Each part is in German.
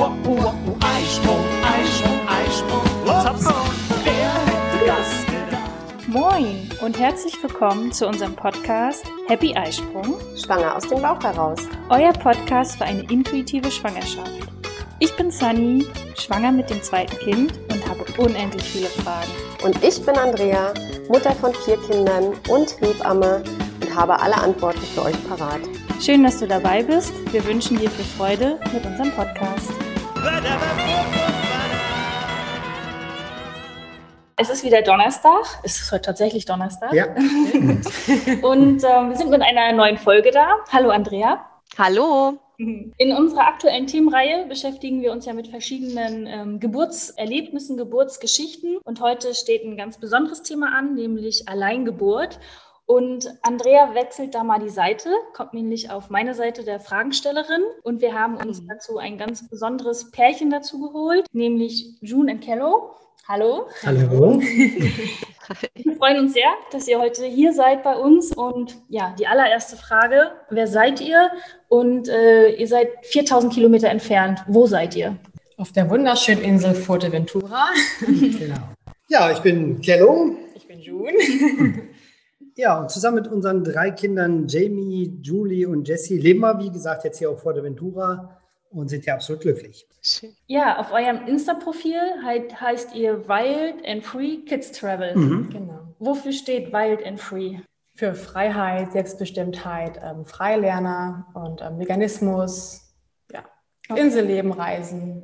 uh, uh, Eisprung, Eisprung, Eisprung. Hoppsa, wer hätte das gedacht? Moin und herzlich willkommen zu unserem Podcast Happy Eisprung, Schwanger aus dem Bauch heraus. euer Podcast für eine intuitive Schwangerschaft. Ich bin Sunny, schwanger mit dem zweiten Kind und habe unendlich viele Fragen. Und ich bin Andrea, Mutter von vier Kindern und Hebamme und habe alle Antworten für euch parat. Schön, dass du dabei bist. Wir wünschen dir viel Freude mit unserem Podcast. Es ist wieder Donnerstag. Es ist heute tatsächlich Donnerstag. Ja. Und ähm, wir sind mit einer neuen Folge da. Hallo Andrea. Hallo! In unserer aktuellen Themenreihe beschäftigen wir uns ja mit verschiedenen ähm, Geburtserlebnissen, Geburtsgeschichten. Und heute steht ein ganz besonderes Thema an, nämlich Alleingeburt. Und Andrea wechselt da mal die Seite, kommt nämlich auf meine Seite der Fragenstellerin. Und wir haben uns dazu ein ganz besonderes Pärchen dazu geholt, nämlich June und Kello. Hallo. Hallo. Wir freuen uns sehr, dass ihr heute hier seid bei uns. Und ja, die allererste Frage, wer seid ihr? Und äh, ihr seid 4000 Kilometer entfernt. Wo seid ihr? Auf der wunderschönen Insel Fuerteventura. Genau. Ja, ich bin Kello. Ich bin June. Ja, und zusammen mit unseren drei Kindern Jamie, Julie und Jessie leben wir, wie gesagt, jetzt hier auf Fuerteventura und sind ja absolut glücklich. Ja, auf eurem Insta-Profil halt, heißt ihr Wild and Free Kids Travel. Mhm. Genau. Wofür steht Wild and Free? Für Freiheit, Selbstbestimmtheit, ähm, Freilerner und ähm, Veganismus, ja. Inselleben, Reisen.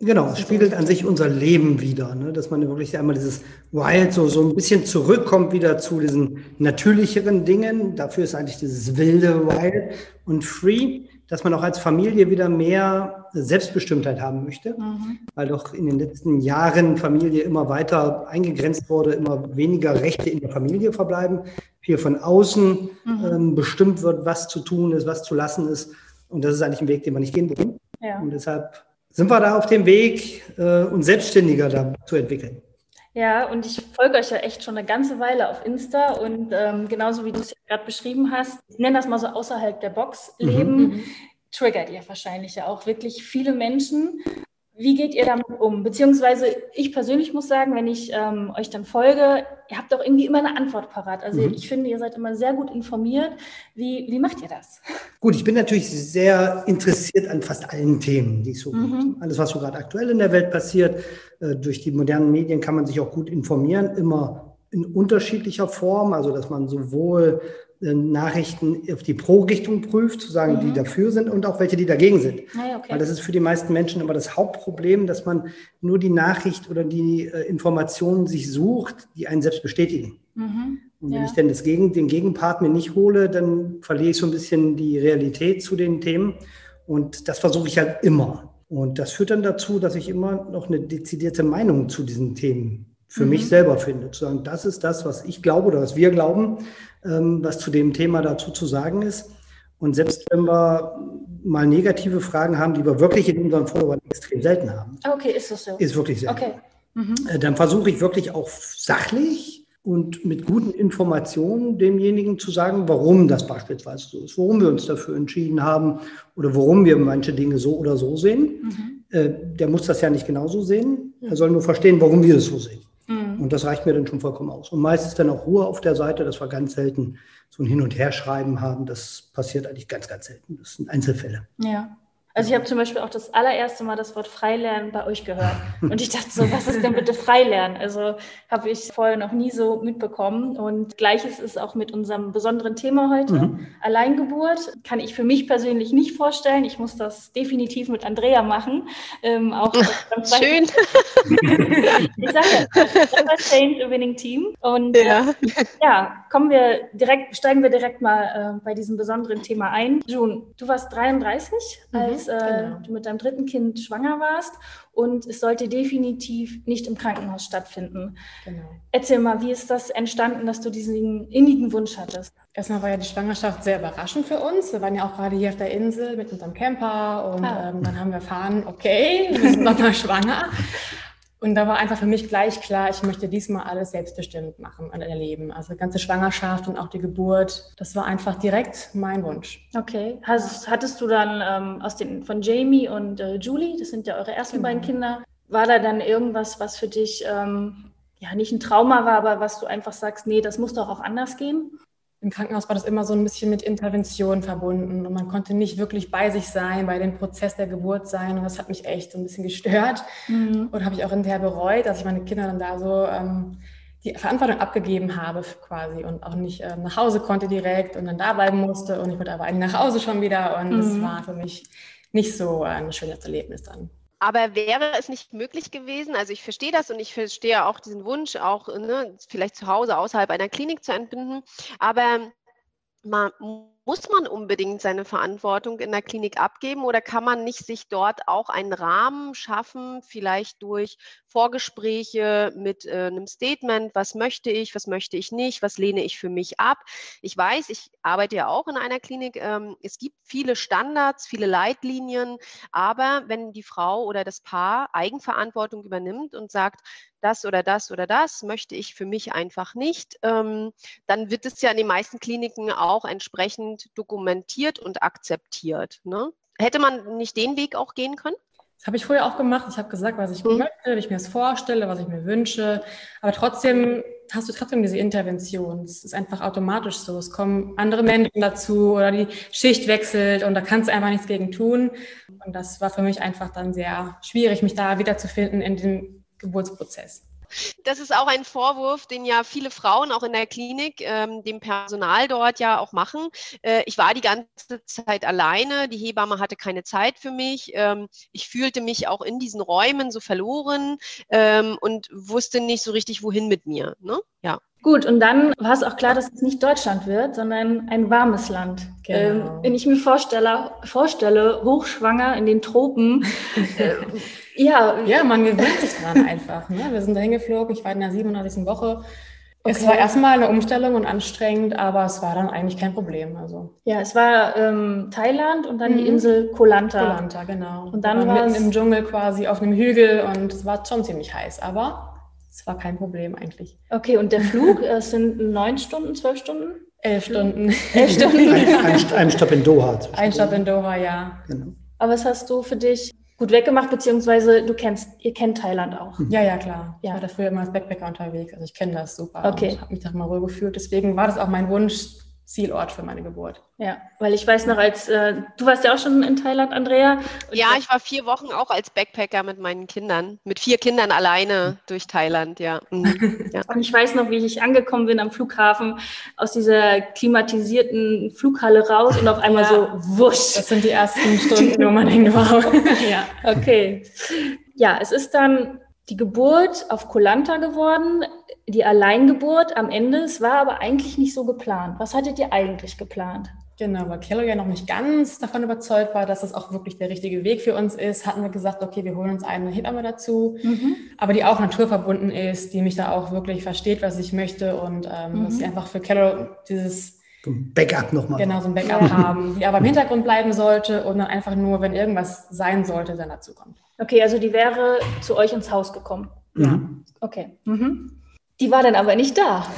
Genau, es spiegelt an sich unser Leben wieder, ne? dass man wirklich einmal dieses Wild so, so ein bisschen zurückkommt wieder zu diesen natürlicheren Dingen. Dafür ist eigentlich dieses wilde Wild und Free, dass man auch als Familie wieder mehr Selbstbestimmtheit haben möchte, weil doch in den letzten Jahren Familie immer weiter eingegrenzt wurde, immer weniger Rechte in der Familie verbleiben, viel von außen ähm, bestimmt wird, was zu tun ist, was zu lassen ist. Und das ist eigentlich ein Weg, den man nicht gehen will. Ja. Und deshalb sind wir da auf dem Weg, äh, uns selbstständiger da zu entwickeln. Ja, und ich folge euch ja echt schon eine ganze Weile auf Insta und ähm, genauso wie du es ja gerade beschrieben hast, ich nenne das mal so außerhalb der Box leben, triggert ihr wahrscheinlich ja auch wirklich viele Menschen. Wie geht ihr damit um? Beziehungsweise ich persönlich muss sagen, wenn ich ähm, euch dann folge, ihr habt auch irgendwie immer eine Antwort parat. Also Mhm. ich finde, ihr seid immer sehr gut informiert. Wie, wie macht ihr das? Gut, ich bin natürlich sehr interessiert an fast allen Themen, die es so Mhm. gibt. Alles, was so gerade aktuell in der Welt passiert. Äh, durch die modernen Medien kann man sich auch gut informieren, immer in unterschiedlicher Form. Also, dass man sowohl Nachrichten auf die Pro-Richtung prüft, zu sagen, die dafür sind und auch welche, die dagegen sind. Ah okay. Weil das ist für die meisten Menschen immer das Hauptproblem, dass man nur die Nachricht oder die äh, Informationen sich sucht, die einen selbst bestätigen. Mhm. Und wenn Ja. ich denn das Gegen, den Gegenpart mir nicht hole, dann verliere ich so ein bisschen die Realität zu den Themen. Und das versuche ich halt immer. Und das führt dann dazu, dass ich immer noch eine dezidierte Meinung zu diesen Themen für Mhm. mich selber finde. Zu sagen, das ist das, was ich glaube oder was wir glauben, ähm, was zu dem Thema dazu zu sagen ist. Und selbst wenn wir mal negative Fragen haben, die wir wirklich in unseren Followern extrem selten haben, Ah, Okay, ist das so? ist wirklich selten. Okay. Mhm. Äh, dann versuche ich wirklich auch sachlich und mit guten Informationen demjenigen zu sagen, warum das beispielsweise so ist, warum wir uns dafür entschieden haben oder warum wir manche Dinge so oder so sehen. Äh, Der muss das ja nicht genauso sehen. Er soll nur verstehen, warum wir es so sehen. Und das reicht mir dann schon vollkommen aus. Und meistens dann auch Ruhe auf der Seite, dass wir ganz selten so ein Hin- und Herschreiben haben. Das passiert eigentlich ganz, ganz selten. Das sind Einzelfälle. Ja. Also ich habe zum Beispiel auch das allererste Mal das Wort Freilernen bei euch gehört. Und ich dachte so, was ist denn bitte Freilernen? Also habe ich vorher noch nie so mitbekommen. Und gleiches ist auch mit unserem besonderen Thema heute. Mhm. Alleingeburt kann ich für mich persönlich nicht vorstellen. Ich muss das definitiv mit Andrea machen. Ähm, auch Schön. Ich sage ja, Change Winning Team. Und Ja. ja, kommen wir direkt, steigen wir direkt mal äh, bei diesem besonderen Thema ein. June, du warst 33, Mhm, als äh, genau. du mit deinem dritten Kind schwanger warst und es sollte definitiv nicht im Krankenhaus stattfinden. Genau. Erzähl mal, wie ist das entstanden, dass du diesen innigen Wunsch hattest? Erstmal war ja die Schwangerschaft sehr überraschend für uns. Wir waren ja auch gerade hier auf der Insel mit unserem Camper und Ah. ähm, dann haben wir erfahren, okay, wir sind nochmal schwanger. Und da war einfach für mich gleich klar, ich möchte diesmal alles selbstbestimmt machen und erleben. Also die ganze Schwangerschaft und auch die Geburt, das war einfach direkt mein Wunsch. Okay. Hast, hattest du dann ähm, aus den, von Jamie und äh, Julie, das sind ja eure ersten Genau. beiden Kinder, war da dann irgendwas, was für dich ähm, ja nicht ein Trauma war, aber was du einfach sagst, nee, das muss doch auch anders gehen? Im Krankenhaus war das immer so ein bisschen mit Intervention verbunden und man konnte nicht wirklich bei sich sein, bei dem Prozess der Geburt sein und das hat mich echt so ein bisschen gestört und habe ich auch hinterher bereut, dass ich meine Kinder dann da so ähm, die Verantwortung abgegeben habe quasi und auch nicht ähm, nach Hause konnte direkt und dann da bleiben musste und ich wollte aber eigentlich nach Hause schon wieder und das Mhm. war für mich nicht so ein schönes Erlebnis dann. Aber wäre es nicht möglich gewesen, also ich verstehe das und ich verstehe auch diesen Wunsch, auch ne, vielleicht zu Hause außerhalb einer Klinik zu entbinden, aber man, muss man unbedingt seine Verantwortung in der Klinik abgeben oder kann man nicht sich dort auch einen Rahmen schaffen, vielleicht durch Vorgespräche mit äh, einem Statement, was möchte ich, was möchte ich nicht, was lehne ich für mich ab. Ich weiß, ich arbeite ja auch in einer Klinik, ähm, es gibt viele Standards, viele Leitlinien, aber wenn die Frau oder das Paar Eigenverantwortung übernimmt und sagt, das oder das oder das möchte ich für mich einfach nicht, ähm, dann wird es ja in den meisten Kliniken auch entsprechend dokumentiert und akzeptiert. Ne? Hätte man nicht den Weg auch gehen können? Das habe ich früher auch gemacht. Ich habe gesagt, was ich Mhm. möchte, wie ich mir das vorstelle, was ich mir wünsche. Aber trotzdem hast du trotzdem diese Intervention. Es ist einfach automatisch so. Es kommen andere Menschen dazu oder die Schicht wechselt und da kannst du einfach nichts gegen tun. Und das war für mich einfach dann sehr schwierig, mich da wiederzufinden in den Geburtsprozess. Das ist auch ein Vorwurf, den ja viele Frauen auch in der Klinik ähm, dem Personal dort ja auch machen. Äh, ich war die ganze Zeit alleine, die Hebamme hatte keine Zeit für mich. Ähm, ich fühlte mich auch in diesen Räumen so verloren ähm, und wusste nicht so richtig, wohin mit mir. Ne? Ja. Gut, und dann war es auch klar, dass es nicht Deutschland wird, sondern ein warmes Land. Genau. Ähm, wenn ich mir vorstelle, vorstelle, hochschwanger in den Tropen, äh, ja, Ja, man gewöhnt sich dran einfach. Ne? Wir sind da hingeflogen, ich war in der 37. Woche. Es Okay. war erstmal eine Umstellung und anstrengend, aber es war dann eigentlich kein Problem. Also ja, es war ähm, Thailand und dann die Mhm. Insel Koh Lanta. Koh Lanta, genau. Und dann war's- mitten im Dschungel quasi auf einem Hügel und es war schon ziemlich heiß, aber es war kein Problem eigentlich. Okay, und der Flug, äh, es sind neun Stunden, zwölf Stunden? Elf Stunden. Elf Stunden. Ein, ein, ein Stopp in Doha. Ein Stopp in Doha, ja. Genau. Aber was hast du für dich gut weggemacht, beziehungsweise du kennst, ihr kennt Thailand auch. Ja, ja, klar. Ja. Ich war da früher immer als Backpacker unterwegs, also ich kenne das super. Okay. Und habe mich da mal wohl gefühlt. Deswegen war das auch mein Wunsch, Zielort für meine Geburt. Ja, weil ich weiß noch, als äh, du warst ja auch schon in Thailand, Andrea. Ja, ich war vier Wochen auch als Backpacker mit meinen Kindern, mit vier Kindern alleine durch Thailand, ja. Mhm. ja. Und ich weiß noch, wie ich angekommen bin am Flughafen, aus dieser klimatisierten Flughalle raus und auf einmal Ja. so wusch. Das sind die ersten Stunden, wo man denkt, wow. ja. Okay. Ja, es ist dann die Geburt auf Kolanta geworden, die Alleingeburt am Ende. Es war aber eigentlich nicht so geplant. Was hattet ihr eigentlich geplant? Genau, weil Kello ja noch nicht ganz davon überzeugt war, dass das auch wirklich der richtige Weg für uns ist, hatten wir gesagt, okay, wir holen uns eine Hebamme dazu, aber die auch naturverbunden ist, die mich da auch wirklich versteht, was ich möchte und ähm, Mhm. dass sie einfach für Kello dieses, So ein Backup nochmal. genau, so ein Backup haben, die aber im Hintergrund bleiben sollte und dann einfach nur, wenn irgendwas sein sollte, dann dazu kommt. Okay, also die wäre zu euch ins Haus gekommen. Mhm. Okay. Mhm. Die war dann aber nicht da.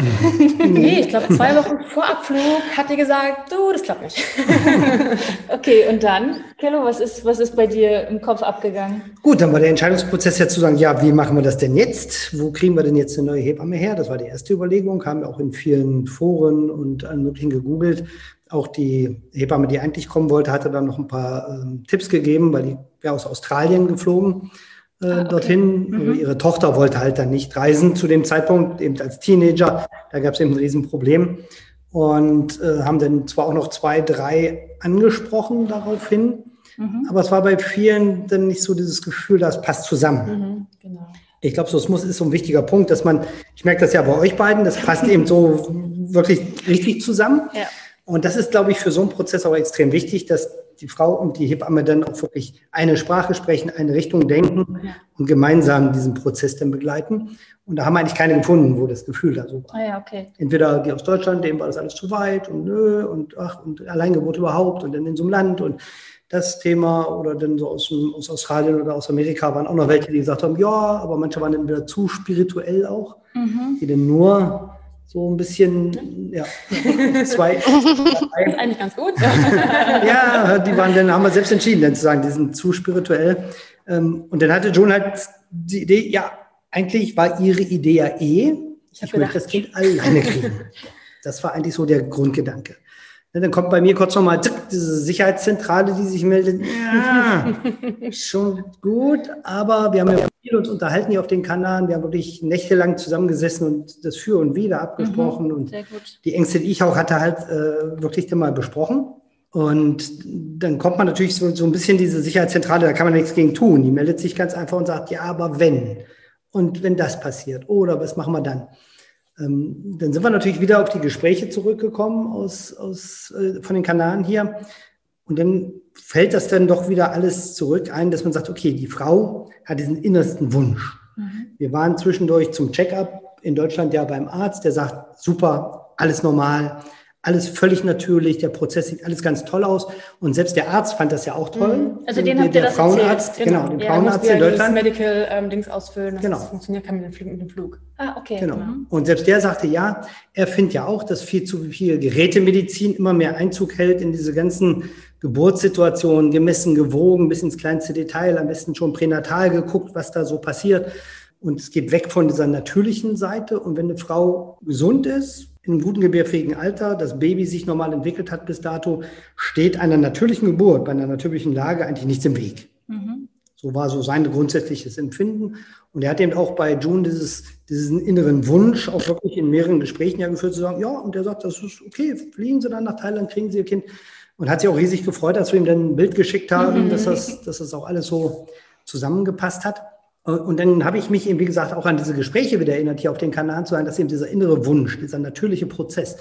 Nee, ich glaube, zwei Wochen vor Abflug hat die gesagt, du, das klappt nicht. Okay, und dann, Kello, was ist, was ist bei dir im Kopf abgegangen? Gut, dann war der Entscheidungsprozess ja zu sagen, ja, wie machen wir das denn jetzt? Wo kriegen wir denn jetzt eine neue Hebamme her? Das war die erste Überlegung, haben wir auch in vielen Foren und allen möglichen gegoogelt. Auch die Hebamme, die eigentlich kommen wollte, hatte dann noch ein paar ähm, Tipps gegeben, weil die ja aus Australien geflogen äh, Ah, okay. dorthin. Mhm. Ihre Tochter wollte halt dann nicht reisen zu dem Zeitpunkt, eben als Teenager. Da gab es eben ein Riesenproblem. Und äh, haben dann zwar auch noch zwei, drei angesprochen daraufhin, Mhm. aber es war bei vielen dann nicht so dieses Gefühl, das passt zusammen. Mhm, genau. Ich glaube, so es muss ist so ein wichtiger Punkt, dass man, ich merke das ja bei euch beiden, das passt eben so wirklich richtig zusammen. Ja. Und das ist, glaube ich, für so einen Prozess auch extrem wichtig, dass die Frau und die Hebamme dann auch wirklich eine Sprache sprechen, eine Richtung denken und gemeinsam diesen Prozess dann begleiten. Und da haben wir eigentlich keine gefunden, wo das Gefühl da so war. Ah ja, okay. Entweder die aus Deutschland, dem war das alles zu weit und nö und ach und Alleingeburt überhaupt und dann in so einem Land und das Thema oder dann so aus, aus, Australien oder aus Amerika waren auch noch welche, die gesagt haben, ja, aber manche waren dann wieder zu spirituell auch, mhm. die dann nur so ein bisschen, ja, zwei. Eigentlich ganz gut. ja, die waren dann, haben wir selbst entschieden, dann zu sagen, die sind zu spirituell. Ähm, und dann hatte Joan halt die Idee, ja, eigentlich war ihre Idee ja eh, ich, ich möchte das Kind alleine kriegen. Das war eigentlich so der Grundgedanke. Dann kommt bei mir kurz nochmal diese Sicherheitszentrale, die sich meldet. Ja, schon gut, aber wir haben ja viel uns unterhalten hier auf den Kanaren. Wir haben wirklich nächtelang zusammengesessen und das Für und Wider abgesprochen. Mhm, und die Ängste, die ich auch hatte, halt äh, wirklich dann mal besprochen. Und dann kommt man natürlich so, so ein bisschen diese Sicherheitszentrale, da kann man nichts gegen tun. Die meldet sich ganz einfach und sagt, ja, aber wenn. Und wenn das passiert, oder was machen wir dann? Ähm, dann sind wir natürlich wieder auf die Gespräche zurückgekommen aus, aus, äh, von den Kanaren hier. Und dann fällt das dann doch wieder alles zurück ein, dass man sagt, okay, die Frau hat diesen innersten Wunsch. Mhm. Wir waren zwischendurch zum Check-up in Deutschland ja beim Arzt, der sagt, super, alles normal, alles völlig natürlich, der Prozess sieht alles ganz toll aus. Und selbst der Arzt fand das ja auch toll. Mhm. Also den der, habt ihr das Frauenarzt, erzählt. Genau, genau den ja, Frauenarzt in Deutschland. Medical ähm, Dings ausfüllen, genau. das funktioniert kann mit dem, mit dem Flug. Ah, okay. Genau. Mhm. Und selbst der sagte, ja, er findet ja auch, dass viel zu viel Gerätemedizin immer mehr Einzug hält in diese ganzen Geburtssituationen, gemessen, gewogen, bis ins kleinste Detail, am besten schon pränatal geguckt, was da so passiert. Und es geht weg von dieser natürlichen Seite. Und wenn eine Frau gesund ist, in einem guten gebärfähigen Alter, das Baby sich normal entwickelt hat bis dato, steht einer natürlichen Geburt, bei einer natürlichen Lage eigentlich nichts im Weg. Mhm. So war so sein grundsätzliches Empfinden. Und er hat eben auch bei June dieses, diesen inneren Wunsch auch wirklich in mehreren Gesprächen ja geführt zu sagen, ja, und er sagt, das ist okay, fliegen Sie dann nach Thailand, kriegen Sie Ihr Kind. Und hat sich auch riesig gefreut, dass wir ihm dann ein Bild geschickt haben, mhm. dass, das, dass das auch alles so zusammengepasst hat. Und dann habe ich mich eben, wie gesagt, auch an diese Gespräche wieder erinnert, hier auf den Kanal zu sein, dass eben dieser innere Wunsch, dieser natürliche Prozess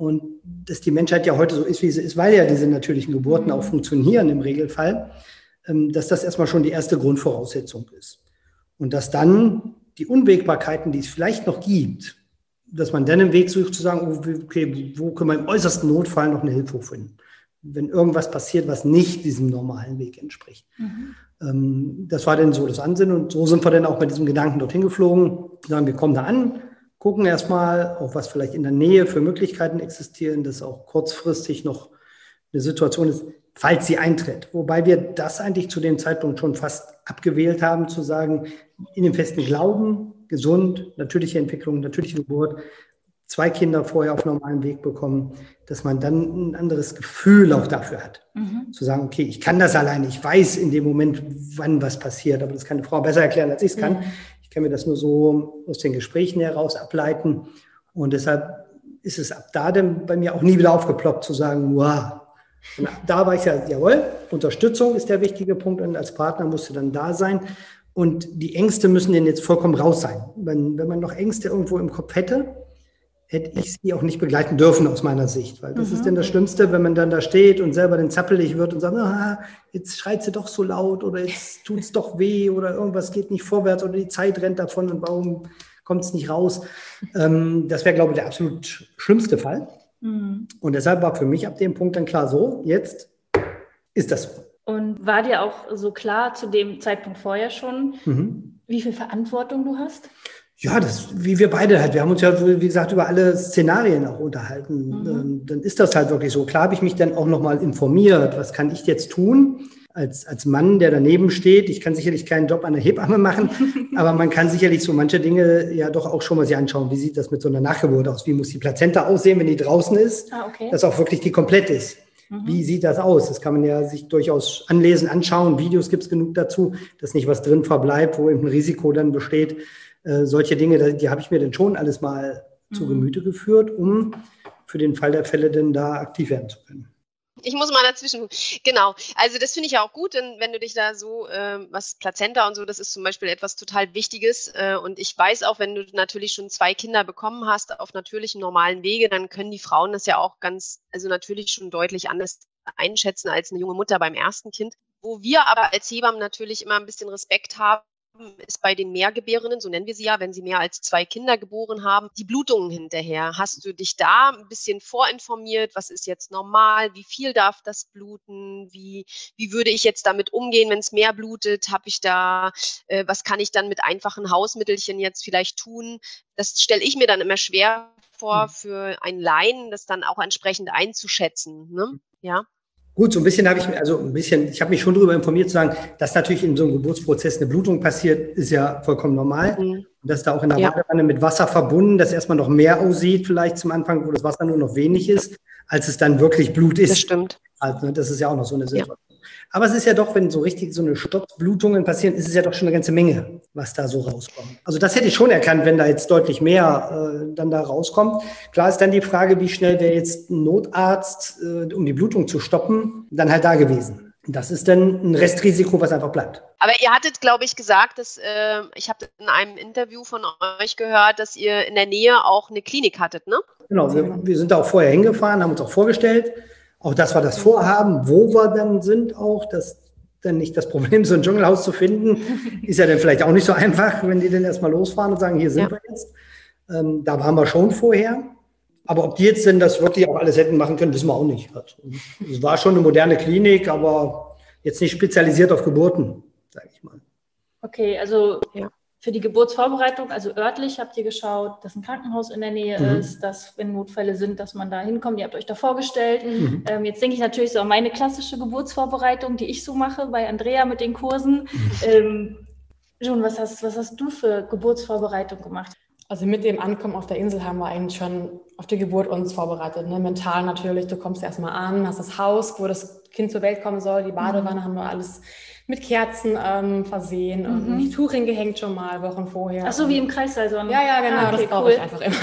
und dass die Menschheit ja heute so ist, wie sie ist, weil ja diese natürlichen Geburten auch funktionieren im Regelfall, ähm, dass das erstmal schon die erste Grundvoraussetzung ist. Und dass dann die Unwägbarkeiten, die es vielleicht noch gibt, dass man dann einen Weg sucht zu sagen, oh, okay, wo können wir im äußersten Notfall noch eine Hilfe finden? Wenn irgendwas passiert, was nicht diesem normalen Weg entspricht. Mhm. Ähm, das war dann so das Ansinnen und so sind wir dann auch mit diesem Gedanken dorthin geflogen. Sagen, wir kommen da an, gucken erstmal, auch was vielleicht in der Nähe für Möglichkeiten existieren, dass auch kurzfristig noch eine Situation ist, falls sie eintritt. Wobei wir das eigentlich zu dem Zeitpunkt schon fast abgewählt haben, zu sagen, in dem festen Glauben, gesund, natürliche Entwicklung, natürliche Geburt, zwei Kinder vorher auf normalem Weg bekommen, dass man dann ein anderes Gefühl auch dafür hat. Mhm. Zu sagen, okay, ich kann das alleine, ich weiß in dem Moment, wann was passiert, aber das kann eine Frau besser erklären, als ich es kann. Mhm. Ich kann mir das nur so aus den Gesprächen heraus ableiten. Und deshalb ist es ab da dann bei mir auch nie wieder aufgeploppt, zu sagen, wow. Und da war ich ja, jawohl, Unterstützung ist der wichtige Punkt und als Partner musste dann da sein. Und die Ängste müssen denn jetzt vollkommen raus sein. Wenn, wenn man noch Ängste irgendwo im Kopf hätte, hätte ich sie auch nicht begleiten dürfen aus meiner Sicht. Weil das mhm. ist denn das Schlimmste, wenn man dann da steht und selber dann zappelig wird und sagt, ah, jetzt schreit sie doch so laut oder jetzt tut es doch weh oder irgendwas geht nicht vorwärts oder die Zeit rennt davon und warum kommt es nicht raus. Ähm, das wäre, glaube ich, der absolut schlimmste Fall. Mhm. Und deshalb war für mich ab dem Punkt dann klar, so, jetzt ist das so. Und war dir auch so klar zu dem Zeitpunkt vorher schon, mhm. wie viel Verantwortung du hast? Ja, das, wie wir beide halt. Wir haben uns ja, wie gesagt, über alle Szenarien auch unterhalten. Mhm. Ähm, dann ist das halt wirklich so. Klar habe ich mich dann auch nochmal informiert. Was kann ich jetzt tun? Als, als Mann, der daneben steht. Ich kann sicherlich keinen Job an der Hebamme machen, aber man kann sicherlich so manche Dinge ja doch auch schon mal sich anschauen. Wie sieht das mit so einer Nachgeburt aus? Wie muss die Plazenta aussehen, wenn die draußen ist? Ah, okay. Dass auch wirklich die komplett ist. Mhm. Wie sieht das aus? Das kann man ja sich durchaus anlesen, anschauen. Videos gibt es genug dazu, dass nicht was drin verbleibt, wo eben ein Risiko dann besteht äh, solche Dinge, die habe ich mir dann schon alles mal mhm. zu Gemüte geführt, um für den Fall der Fälle dann da aktiv werden zu können. Ich muss mal dazwischen. Genau. Also das finde ich ja auch gut, denn wenn du dich da so, äh, was Plazenta und so, das ist zum Beispiel etwas total Wichtiges. Äh, und ich weiß auch, wenn du natürlich schon zwei Kinder bekommen hast auf natürlichen, normalen Wege, dann können die Frauen das ja auch ganz, also natürlich schon deutlich anders einschätzen als eine junge Mutter beim ersten Kind. Wo wir aber als Hebammen natürlich immer ein bisschen Respekt haben, ist bei den Mehrgebärenden, so nennen wir sie ja, wenn sie mehr als zwei Kinder geboren haben, die Blutungen hinterher. Hast du dich da ein bisschen vorinformiert? Was ist jetzt normal? Wie viel darf das bluten? Wie, wie würde ich jetzt damit umgehen, wenn es mehr blutet? Habe ich da, äh, was kann ich dann mit einfachen Hausmittelchen jetzt vielleicht tun? Das stelle ich mir dann immer schwer vor, hm. für einen Laien, das dann auch entsprechend einzuschätzen. Ne? Ja. Gut, so ein bisschen habe ich, also ein bisschen, ich habe mich schon darüber informiert zu sagen, dass natürlich in so einem Geburtsprozess eine Blutung passiert, ist ja vollkommen normal. Mhm. Und dass da auch in der ja. Badewanne mit Wasser verbunden, dass erstmal noch mehr aussieht, vielleicht zum Anfang, wo das Wasser nur noch wenig ist, als es dann wirklich Blut ist. Das stimmt. Also, ne, das ist ja auch noch so eine Situation. Aber es ist ja doch, wenn so richtig so eine Stoppblutungen passieren, ist es ja doch schon eine ganze Menge, was da so rauskommt. Also das hätte ich schon erkannt, wenn da jetzt deutlich mehr äh, dann da rauskommt. Klar ist dann die Frage, wie schnell wäre jetzt ein Notarzt, äh, um die Blutung zu stoppen, dann halt da gewesen. Das ist dann ein Restrisiko, was einfach bleibt. Aber ihr hattet, glaube ich, gesagt, dass äh, ich habe in einem Interview von euch gehört, dass ihr in der Nähe auch eine Klinik hattet, ne? Genau, wir, wir sind da auch vorher hingefahren, haben uns auch vorgestellt. Auch das war das Vorhaben, wo wir dann sind, auch das dann nicht das Problem, so ein Dschungelhaus zu finden, ist ja dann vielleicht auch nicht so einfach, wenn die dann erstmal losfahren und sagen, hier sind ja. wir jetzt. Ähm, da waren wir schon vorher. Aber ob die jetzt denn das wirklich auch alles hätten machen können, wissen wir auch nicht. Also, es war schon eine moderne Klinik, aber jetzt nicht spezialisiert auf Geburten, sage ich mal. Okay, also ja für die Geburtsvorbereitung, also örtlich habt ihr geschaut, dass ein Krankenhaus in der Nähe mhm. ist, dass wenn Notfälle sind, dass man da hinkommt. Ihr habt euch da vorgestellt. Mhm. Ähm, jetzt denke ich natürlich so an meine klassische Geburtsvorbereitung, die ich so mache bei Andrea mit den Kursen. Mhm. Ähm, Jun, was hast, was hast du für Geburtsvorbereitung gemacht? Also mit dem Ankommen auf der Insel haben wir eigentlich schon auf die Geburt uns vorbereitet. Ne? Mental natürlich, du kommst erstmal an, hast das Haus, wo das Kind zur Welt kommen soll, die Badewanne mhm. haben wir alles mit Kerzen ähm, versehen und mhm. ein Tuch hingehängt schon mal Wochen vorher. Ach so, wie im Kreissaal. Ja, ja, genau, ah, okay, das brauche cool. ich einfach immer.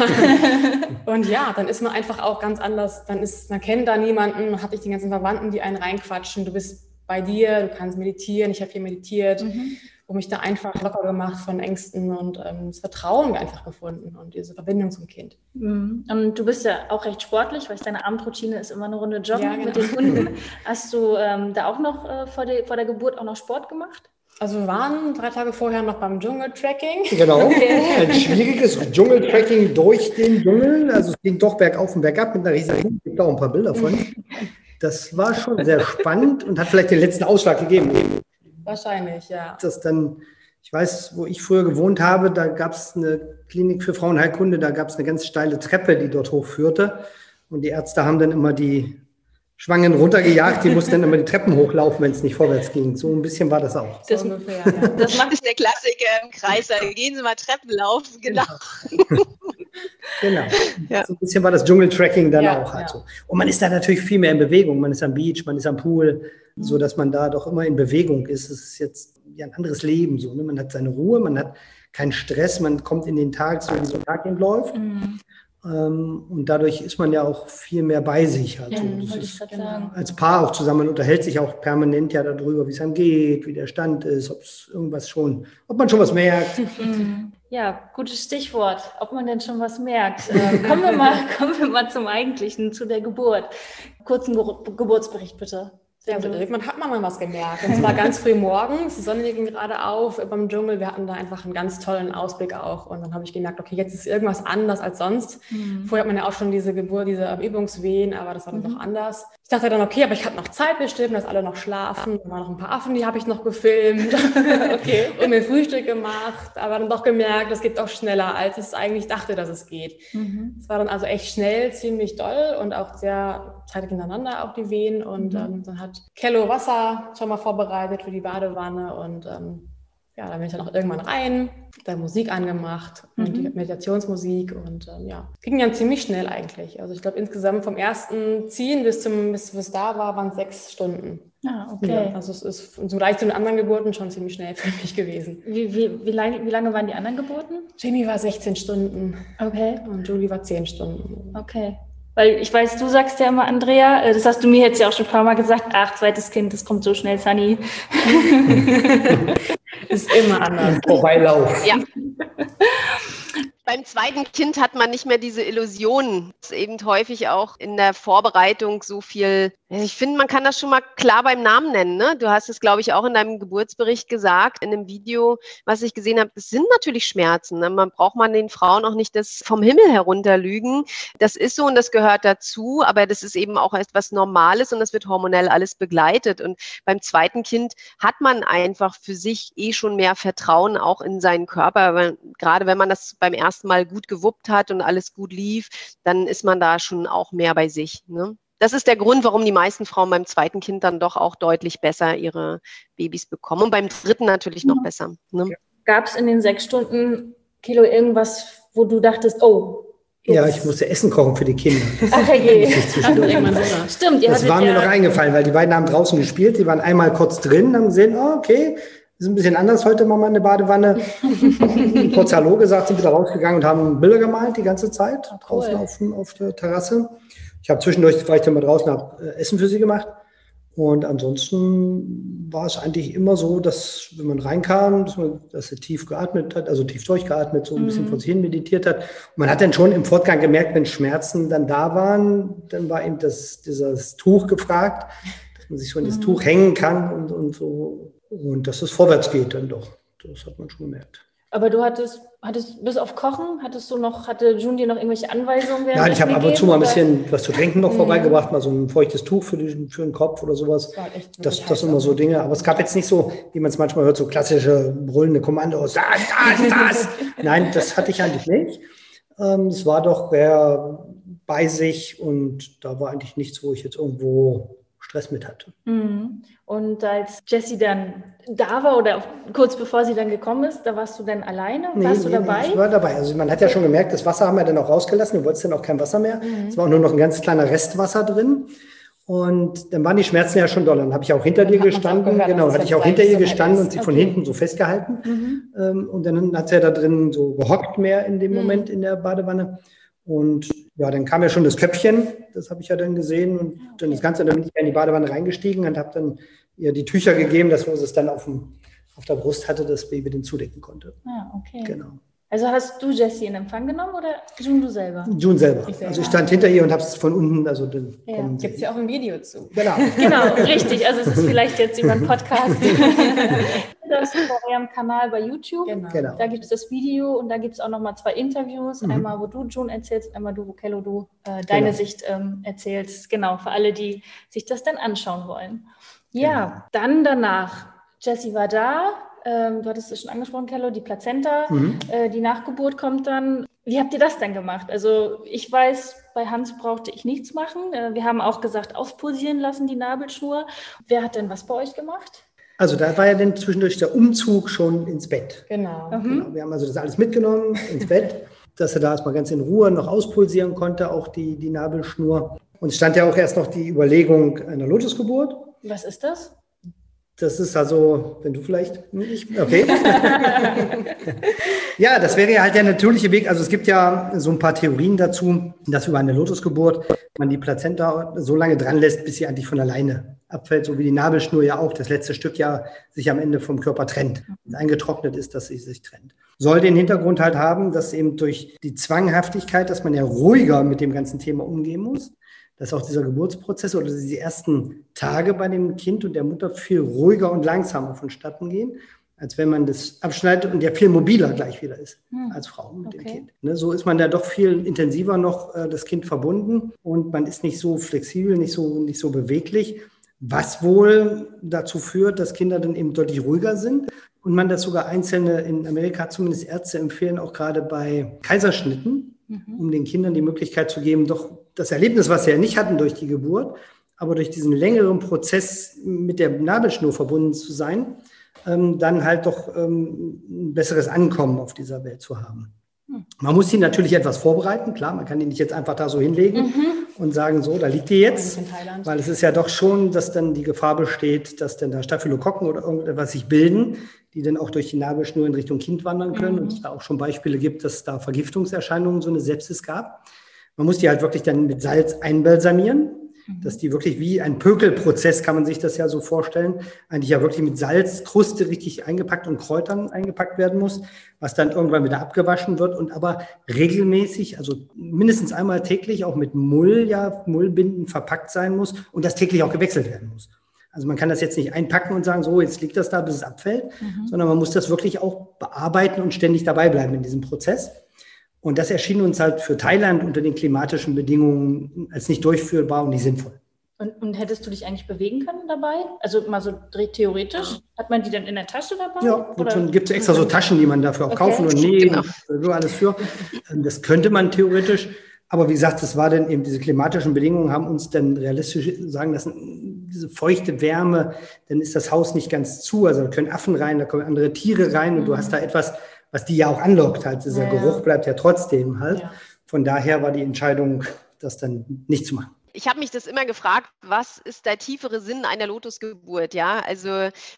und ja, dann ist man einfach auch ganz anders. Dann ist, man kennt da niemanden, man hat nicht die ganzen Verwandten, die einen reinquatschen. Du bist bei dir, du kannst meditieren. Ich habe hier meditiert. Mhm wo mich da einfach locker gemacht von Ängsten und ähm, das Vertrauen einfach gefunden und diese Verbindung zum Kind. Mhm. Und du bist ja auch recht sportlich, weil deine Abendroutine ist immer eine Runde Joggen ja, genau. mit den Hunden. Hast du ähm, da auch noch äh, vor, der, vor der Geburt auch noch Sport gemacht? Also wir waren drei Tage vorher noch beim Dschungeltracking. Genau, ein schwieriges Dschungeltracking durch den Dschungel. Also es ging doch bergauf und bergab mit einer riesigen Hund. Ich habe auch ein paar Bilder von. Das war schon sehr spannend und hat vielleicht den letzten Ausschlag gegeben. Wahrscheinlich, ja. Das dann, ich weiß, wo ich früher gewohnt habe, da gab es eine Klinik für Frauenheilkunde, da gab es eine ganz steile Treppe, die dort hochführte. Und die Ärzte haben dann immer die Schwangen runtergejagt, die mussten dann immer die Treppen hochlaufen, wenn es nicht vorwärts ging. So ein bisschen war das auch. Das, ungefähr, ja. das macht der Klassiker im Kreis. Da gehen Sie mal Treppen laufen, genau. genau. Ja. So ein bisschen war das Dschungeltracking dann ja, auch halt ja. so. Und man ist da natürlich viel mehr in Bewegung. Man ist am Beach, man ist am Pool. So dass man da doch immer in Bewegung ist. Es ist jetzt ja ein anderes Leben so. Ne? Man hat seine Ruhe, man hat keinen Stress, man kommt in den Tag, so wie so ein Tag läuft. Mhm. Ähm, und dadurch ist man ja auch viel mehr bei sich. Also ja, ist, als Paar auch zusammen, man unterhält sich auch permanent ja darüber, wie es einem geht, wie der Stand ist, ob es irgendwas schon, ob man schon was merkt. Ja, gutes Stichwort, ob man denn schon was merkt. Äh, kommen, wir mal, kommen wir mal zum Eigentlichen, zu der Geburt. Kurzen Ge Geburtsbericht bitte. Ja, also irgendwann hat man mal was gemerkt. Und zwar ganz früh morgens, die Sonne ging gerade auf beim Dschungel. Wir hatten da einfach einen ganz tollen Ausblick auch. Und dann habe ich gemerkt, okay, jetzt ist irgendwas anders als sonst. Mhm. Vorher hat man ja auch schon diese Geburt, diese Übungswehen, aber das war dann mhm. doch anders. Ich dachte dann, okay, aber ich habe noch Zeit bestimmt, dass alle noch schlafen. Da waren noch ein paar Affen, die habe ich noch gefilmt okay. und mir Frühstück gemacht. Aber dann doch gemerkt, das geht doch schneller, als ich eigentlich dachte, dass es geht. Mhm. Es war dann also echt schnell, ziemlich doll und auch sehr zeitig hintereinander auch die Wehen. Und mhm. ähm, dann hat Kello Wasser schon mal vorbereitet für die Badewanne und ähm, ja, dann bin ich dann auch irgendwann rein, da Musik angemacht mhm. und die Meditationsmusik und ähm, ja, ging dann ziemlich schnell eigentlich. Also ich glaube insgesamt vom ersten Ziehen bis zum bis es da war, waren sechs Stunden. Ah, okay. Ja, also es ist so Vergleich zu den anderen Geburten schon ziemlich schnell für mich gewesen. Wie, wie, wie, lange, wie lange waren die anderen Geburten? Jamie war 16 Stunden. Okay. Und Julie war 10 Stunden. Okay. Weil ich weiß, du sagst ja immer, Andrea, äh, das hast du mir jetzt ja auch schon ein paar Mal gesagt, ach, zweites Kind, das kommt so schnell, Sunny. ist immer anders. Vorbeilauf. Ja. beim zweiten Kind hat man nicht mehr diese Illusionen. Es ist eben häufig auch in der Vorbereitung so viel. Ich finde, man kann das schon mal klar beim Namen nennen. Ne? Du hast es, glaube ich, auch in deinem Geburtsbericht gesagt, in einem Video, was ich gesehen habe. Es sind natürlich Schmerzen. Ne? Man braucht man den Frauen auch nicht das vom Himmel herunterlügen. Das ist so und das gehört dazu, aber das ist eben auch etwas Normales und das wird hormonell alles begleitet. Und beim zweiten Kind hat man einfach für sich eh schon mehr Vertrauen auch in seinen Körper. Weil, gerade wenn man das beim ersten erstmal gut gewuppt hat und alles gut lief, dann ist man da schon auch mehr bei sich. Ne? Das ist der Grund, warum die meisten Frauen beim zweiten Kind dann doch auch deutlich besser ihre Babys bekommen und beim dritten natürlich noch besser. Ne? Gab es in den sechs Stunden Kilo irgendwas, wo du dachtest, oh. Ja, ich musste Essen kochen für die Kinder. Ach je. Stimmt, das war mir noch eingefallen, weil die beiden haben draußen gespielt, die waren einmal kurz drin, haben gesehen, oh, okay, ist ein bisschen anders heute, Mama in der Badewanne. Kurz Hallo gesagt, sind wieder rausgegangen und haben Bilder gemalt die ganze Zeit oh, draußen auf, auf, der Terrasse. Ich habe zwischendurch, war ich dann mal draußen, habe äh, Essen für sie gemacht. Und ansonsten war es eigentlich immer so, dass wenn man reinkam, dass, man, dass er tief geatmet hat, also tief durchgeatmet, so ein bisschen mhm. vor sich hin meditiert hat. Und man hat dann schon im Fortgang gemerkt, wenn Schmerzen dann da waren, dann war eben das, dieses Tuch gefragt, dass man sich so in das mhm. Tuch hängen kann und, und so und dass es vorwärts geht dann doch. Das hat man schon gemerkt. Aber du hattest, hattest bis auf Kochen, hattest du noch, hatte June dir noch irgendwelche Anweisungen? Nein, ich habe ab und zu mal ein bisschen was zu trinken noch mhm. vorbeigebracht, mal so ein feuchtes Tuch für, die, für den Kopf oder sowas. Das, das, sind immer so Dinge. Aber es gab jetzt nicht so, wie man es manchmal hört, so klassische brüllende Kommandos. Das, das, das. Nein, das hatte ich eigentlich nicht. Ähm, es war doch wer bei sich und da war eigentlich nichts, wo ich jetzt irgendwo Stress mit hatte. Mhm. Und als Jessie dann da war oder kurz bevor sie dann gekommen ist, da warst du dann alleine? Nee, warst du dabei? Nee, ich war dabei. Also man hat ja schon gemerkt, das Wasser haben wir dann auch rausgelassen. Du wolltest dann auch kein Wasser mehr. Mhm. Es war auch nur noch ein ganz kleiner Restwasser drin. Und dann waren die Schmerzen ja schon doll. Dann habe ich auch hinter dir gestanden. Genau, hatte ich auch hinter ihr gestanden und sie okay. von hinten so festgehalten. Mhm. Ähm, und dann hat sie ja da drin so gehockt mehr in dem mhm. Moment in der Badewanne. Und ja, dann kam ja schon das Köpfchen, das habe ich ja dann gesehen und dann das Ganze, dann bin ich in die Badewanne reingestiegen und habe dann ihr die Tücher gegeben, dass wo sie es dann auf, dem, auf der Brust hatte, das Baby den zudecken konnte. Ah, okay. Genau. Also hast du Jessie in Empfang genommen oder June du selber? June selber. Ich also ich stand hinter ihr und habe es von unten, also dann ja. Gibt es ja auch ein Video zu. Genau. genau, richtig. Also es ist vielleicht jetzt über einen Podcast. das auf eurem Kanal bei YouTube. Genau. genau. Da gibt es das Video und da gibt es auch nochmal zwei Interviews. Mhm. Einmal, wo du June erzählst, einmal du, wo Kello du äh, deine genau. Sicht ähm, erzählst. Genau, für alle, die sich das dann anschauen wollen. Ja, genau. dann danach. Jessie war da, ähm, du hattest es schon angesprochen, Kello, die Plazenta, mhm. äh, die Nachgeburt kommt dann. Wie habt ihr das denn gemacht? Also ich weiß, bei Hans brauchte ich nichts machen. Äh, wir haben auch gesagt, aufpulsieren lassen die Nabelschnur. Wer hat denn was bei euch gemacht? Also da war ja dann zwischendurch der Umzug schon ins Bett. Genau. Mhm. genau. Wir haben also das alles mitgenommen ins Bett, dass er da erstmal ganz in Ruhe noch auspulsieren konnte, auch die, die Nabelschnur. Und es stand ja auch erst noch die Überlegung einer Lotusgeburt. Was ist das? Das ist also, wenn du vielleicht nicht, okay. ja, das wäre ja halt der natürliche Weg. Also es gibt ja so ein paar Theorien dazu, dass über eine Lotusgeburt man die Plazenta so lange dran lässt, bis sie eigentlich von alleine abfällt, so wie die Nabelschnur ja auch das letzte Stück ja sich am Ende vom Körper trennt. Und eingetrocknet ist, dass sie sich trennt. Soll den Hintergrund halt haben, dass eben durch die Zwanghaftigkeit, dass man ja ruhiger mit dem ganzen Thema umgehen muss, dass auch dieser Geburtsprozess oder diese ersten Tage bei dem Kind und der Mutter viel ruhiger und langsamer vonstatten gehen, als wenn man das abschneidet und ja viel mobiler gleich wieder ist hm. als Frau mit okay. dem Kind. Ne, so ist man da doch viel intensiver noch äh, das Kind verbunden und man ist nicht so flexibel, nicht so, nicht so beweglich, was wohl dazu führt, dass Kinder dann eben deutlich ruhiger sind und man das sogar einzelne in Amerika zumindest Ärzte empfehlen, auch gerade bei Kaiserschnitten, mhm. um den Kindern die Möglichkeit zu geben, doch das Erlebnis, was sie ja nicht hatten durch die Geburt, aber durch diesen längeren Prozess mit der Nabelschnur verbunden zu sein, ähm, dann halt doch ähm, ein besseres Ankommen auf dieser Welt zu haben. Hm. Man muss sie natürlich etwas vorbereiten, klar, man kann die nicht jetzt einfach da so hinlegen mhm. Und sagen, so, da liegt die jetzt, weil es ist ja doch schon, dass dann die Gefahr besteht, dass dann da Staphylokokken oder irgendetwas sich bilden, die dann auch durch die Nabelschnur in Richtung Kind wandern können mhm. und es da auch schon Beispiele gibt, dass da Vergiftungserscheinungen, so eine Sepsis gab. Man muss die halt wirklich dann mit Salz einbalsamieren. Dass die wirklich wie ein Pökelprozess, kann man sich das ja so vorstellen, eigentlich ja wirklich mit Salz, Kruste richtig eingepackt und Kräutern eingepackt werden muss, was dann irgendwann wieder abgewaschen wird und aber regelmäßig, also mindestens einmal täglich auch mit Mull, ja, Mullbinden verpackt sein muss und das täglich auch gewechselt werden muss. Also man kann das jetzt nicht einpacken und sagen, so, jetzt liegt das da, bis es abfällt, mhm. sondern man muss das wirklich auch bearbeiten und ständig dabei bleiben in diesem Prozess. Und das erschien uns halt für Thailand unter den klimatischen Bedingungen als nicht durchführbar und nicht sinnvoll. Und, und, hättest du dich eigentlich bewegen können dabei? Also mal so theoretisch? Hat man die dann in der Tasche dabei? Ja, gibt es extra so Taschen, die man dafür auch okay. kaufen und nähen genau. so alles für. Ähm, das könnte man theoretisch. Aber wie gesagt, das war dann eben diese klimatischen Bedingungen, haben uns dann realistisch sagen lassen, diese feuchte Wärme, dann ist das Haus nicht ganz zu. Also da können Affen rein, da kommen andere Tiere rein und du hast da etwas, was die ja auch anlockt. Halt. Dieser ja, Geruch bleibt ja trotzdem halt. Ja. Von daher war die Entscheidung, das dann nicht zu machen ich habe mich das immer gefragt, was ist der tiefere Sinn einer Lotusgeburt? Ja, also,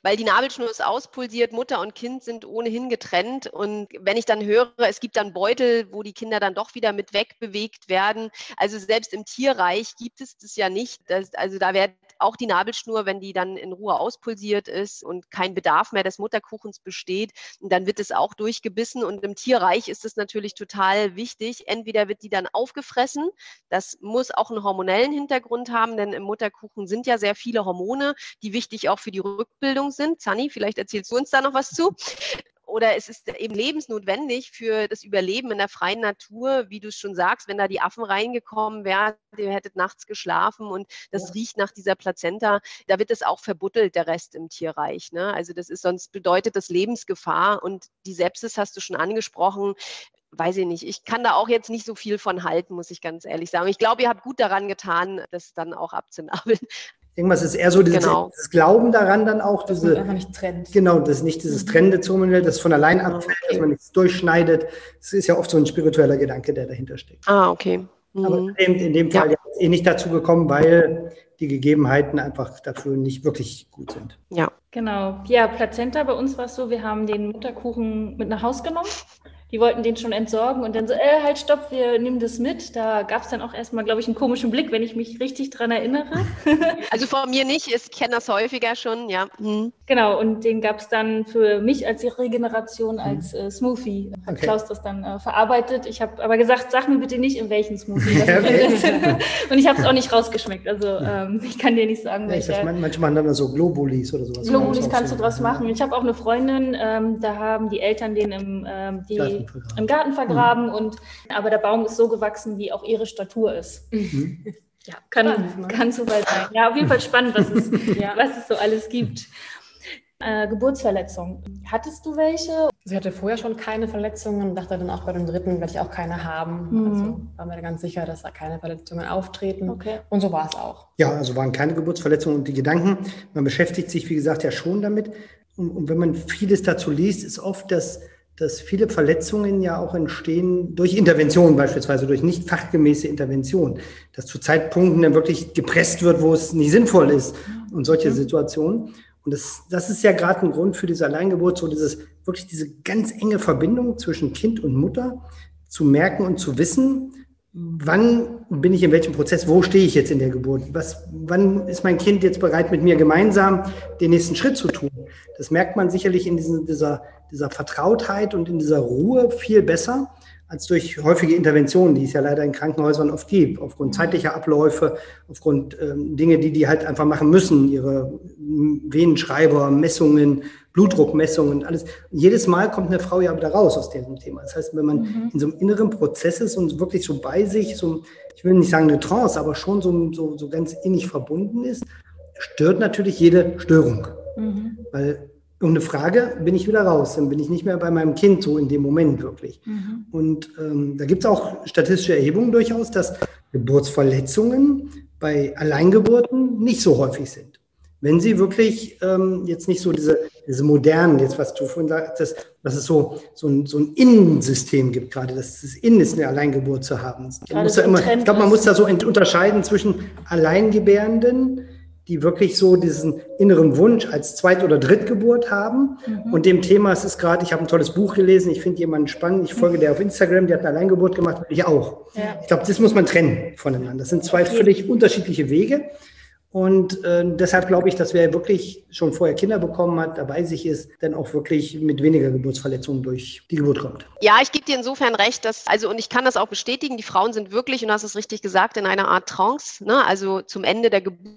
weil die Nabelschnur ist auspulsiert, Mutter und Kind sind ohnehin getrennt. Und wenn ich dann höre, es gibt dann Beutel, wo die Kinder dann doch wieder mit wegbewegt werden. Also, selbst im Tierreich gibt es das ja nicht. Das, also, da wird auch die Nabelschnur, wenn die dann in Ruhe auspulsiert ist und kein Bedarf mehr des Mutterkuchens besteht, dann wird es auch durchgebissen. Und im Tierreich ist es natürlich total wichtig. Entweder wird die dann aufgefressen, das muss auch einen hormonellen Hintergrund haben, denn im Mutterkuchen sind ja sehr viele Hormone, die wichtig auch für die Rückbildung sind. Zani, vielleicht erzählst du uns da noch was zu oder es ist eben lebensnotwendig für das Überleben in der freien Natur, wie du es schon sagst, wenn da die Affen reingekommen wären, ihr hättet nachts geschlafen und das riecht nach dieser Plazenta, da wird es auch verbuddelt, der Rest im Tierreich. Ne? Also das ist sonst bedeutet das Lebensgefahr und die Sepsis hast du schon angesprochen, weiß ich nicht. Ich kann da auch jetzt nicht so viel von halten, muss ich ganz ehrlich sagen. Ich glaube, ihr habt gut daran getan, das dann auch abzunabeln. Irgendwas ist eher so dieses, genau. dieses Glauben daran dann auch. Dass diese, man einfach nicht trennt. Genau, das ist nicht dieses mhm. trennende Zungenmodell, das von allein genau, abfällt, okay. dass man nichts durchschneidet. Das ist ja oft so ein spiritueller Gedanke, der dahinter steckt. Ah, okay. Mhm. Aber in, in dem Fall ja. ist eh nicht dazu gekommen, weil die Gegebenheiten einfach dafür nicht wirklich gut sind. Ja. Genau. Ja, Plazenta, bei uns war es so, wir haben den Mutterkuchen mit nach Haus genommen die wollten den schon entsorgen und dann so, äh, halt, stopp, wir nehmen das mit. Da gab es dann auch erstmal, glaube ich, einen komischen Blick, wenn ich mich richtig dran erinnere. also von mir nicht, ich kenne das häufiger schon, ja. Mhm. Genau, und den gab es dann für mich als Regeneration mhm. als äh, Smoothie. Hat okay. Klaus das dann äh, verarbeitet. Ich habe aber gesagt, sag mir bitte nicht, in welchen Smoothie das ist. und ich habe es auch nicht rausgeschmeckt. Also ähm, ich kann dir nicht sagen, ja, welche. manchmal dann so Globulis oder sowas. Globulis kannst du draus machen. Ich habe auch eine Freundin, ähm, da haben die Eltern den im, ähm, die Garten im Garten vergraben. Mhm. Und, aber der Baum ist so gewachsen, wie auch ihre Statur ist. Mhm. Ja, kann, ne? kann so weit sein. Ja, auf jeden Fall spannend, was es, ja. was es so alles gibt. Äh, Geburtsverletzung. Hattest du welche? Sie hatte vorher schon keine Verletzungen und dachte dann auch bei dem dritten werde ich auch keine haben. Mhm. Also war mir ganz sicher, dass da keine Verletzungen auftreten. Okay. Und so war es auch. Ja, also waren keine Geburtsverletzungen und die Gedanken, man beschäftigt sich, wie gesagt, ja schon damit. Und, und wenn man vieles dazu liest, ist oft das dass viele Verletzungen ja auch entstehen durch Intervention, beispielsweise durch nicht fachgemäße Intervention, dass zu Zeitpunkten dann wirklich gepresst wird, wo es nicht sinnvoll ist und solche. Situationen. Und das, das ist ja gerade ein Grund für diese Alleingeburt, so dieses, wirklich diese ganz enge Verbindung zwischen Kind und Mutter zu merken und zu wissen, wann bin ich in welchem Prozess, wo stehe ich jetzt in der Geburt, was, wann ist mein Kind jetzt bereit, mit mir gemeinsam den nächsten Schritt zu tun. Das merkt man sicherlich in diesen, dieser, dieser Vertrautheit und in dieser Ruhe viel besser als durch häufige Interventionen, die es ja leider in Krankenhäusern oft gibt, aufgrund zeitlicher Abläufe, aufgrund ähm, Dinge, die die halt einfach machen müssen, ihre Venenschreiber, Messungen, Blutdruckmessungen, alles. jedes Mal kommt eine Frau ja wieder raus aus diesem Thema. Das heißt, wenn man mhm. in so einem inneren Prozess ist und wirklich so bei sich, so, ich will nicht sagen eine Trance, aber schon so, so, so ganz innig verbunden ist, stört natürlich jede Störung. Mhm. Weil um eine Frage bin ich wieder raus. Dann bin ich nicht mehr bei meinem Kind so in dem Moment wirklich. Mhm. Und ähm, da gibt es auch statistische Erhebungen durchaus, dass Geburtsverletzungen bei Alleingeburten nicht so häufig sind. Wenn sie wirklich ähm, jetzt nicht so diese, diese modernen, jetzt was du vorhin sagst, dass es so, so, ein, so ein Innensystem gibt, gerade dass es Innen ist, eine Alleingeburt zu haben. Da immer, ich glaube, man muss da so unterscheiden zwischen Alleingebärenden, die wirklich so diesen inneren Wunsch als Zweit- oder Drittgeburt haben. Mhm. Und dem Thema, es ist gerade, ich habe ein tolles Buch gelesen, ich finde jemanden spannend, ich folge der auf Instagram, der hat eine Alleingeburt gemacht, ich auch. Ja. Ich glaube, das muss man trennen voneinander. Das sind zwei völlig unterschiedliche Wege. Und äh, deshalb glaube ich, dass wer wirklich schon vorher Kinder bekommen hat, dabei sich ist, dann auch wirklich mit weniger Geburtsverletzungen durch die Geburt kommt. Ja, ich gebe dir insofern recht, dass, also und ich kann das auch bestätigen, die Frauen sind wirklich, und du hast es richtig gesagt, in einer Art Trance. Ne? Also zum Ende der Geburt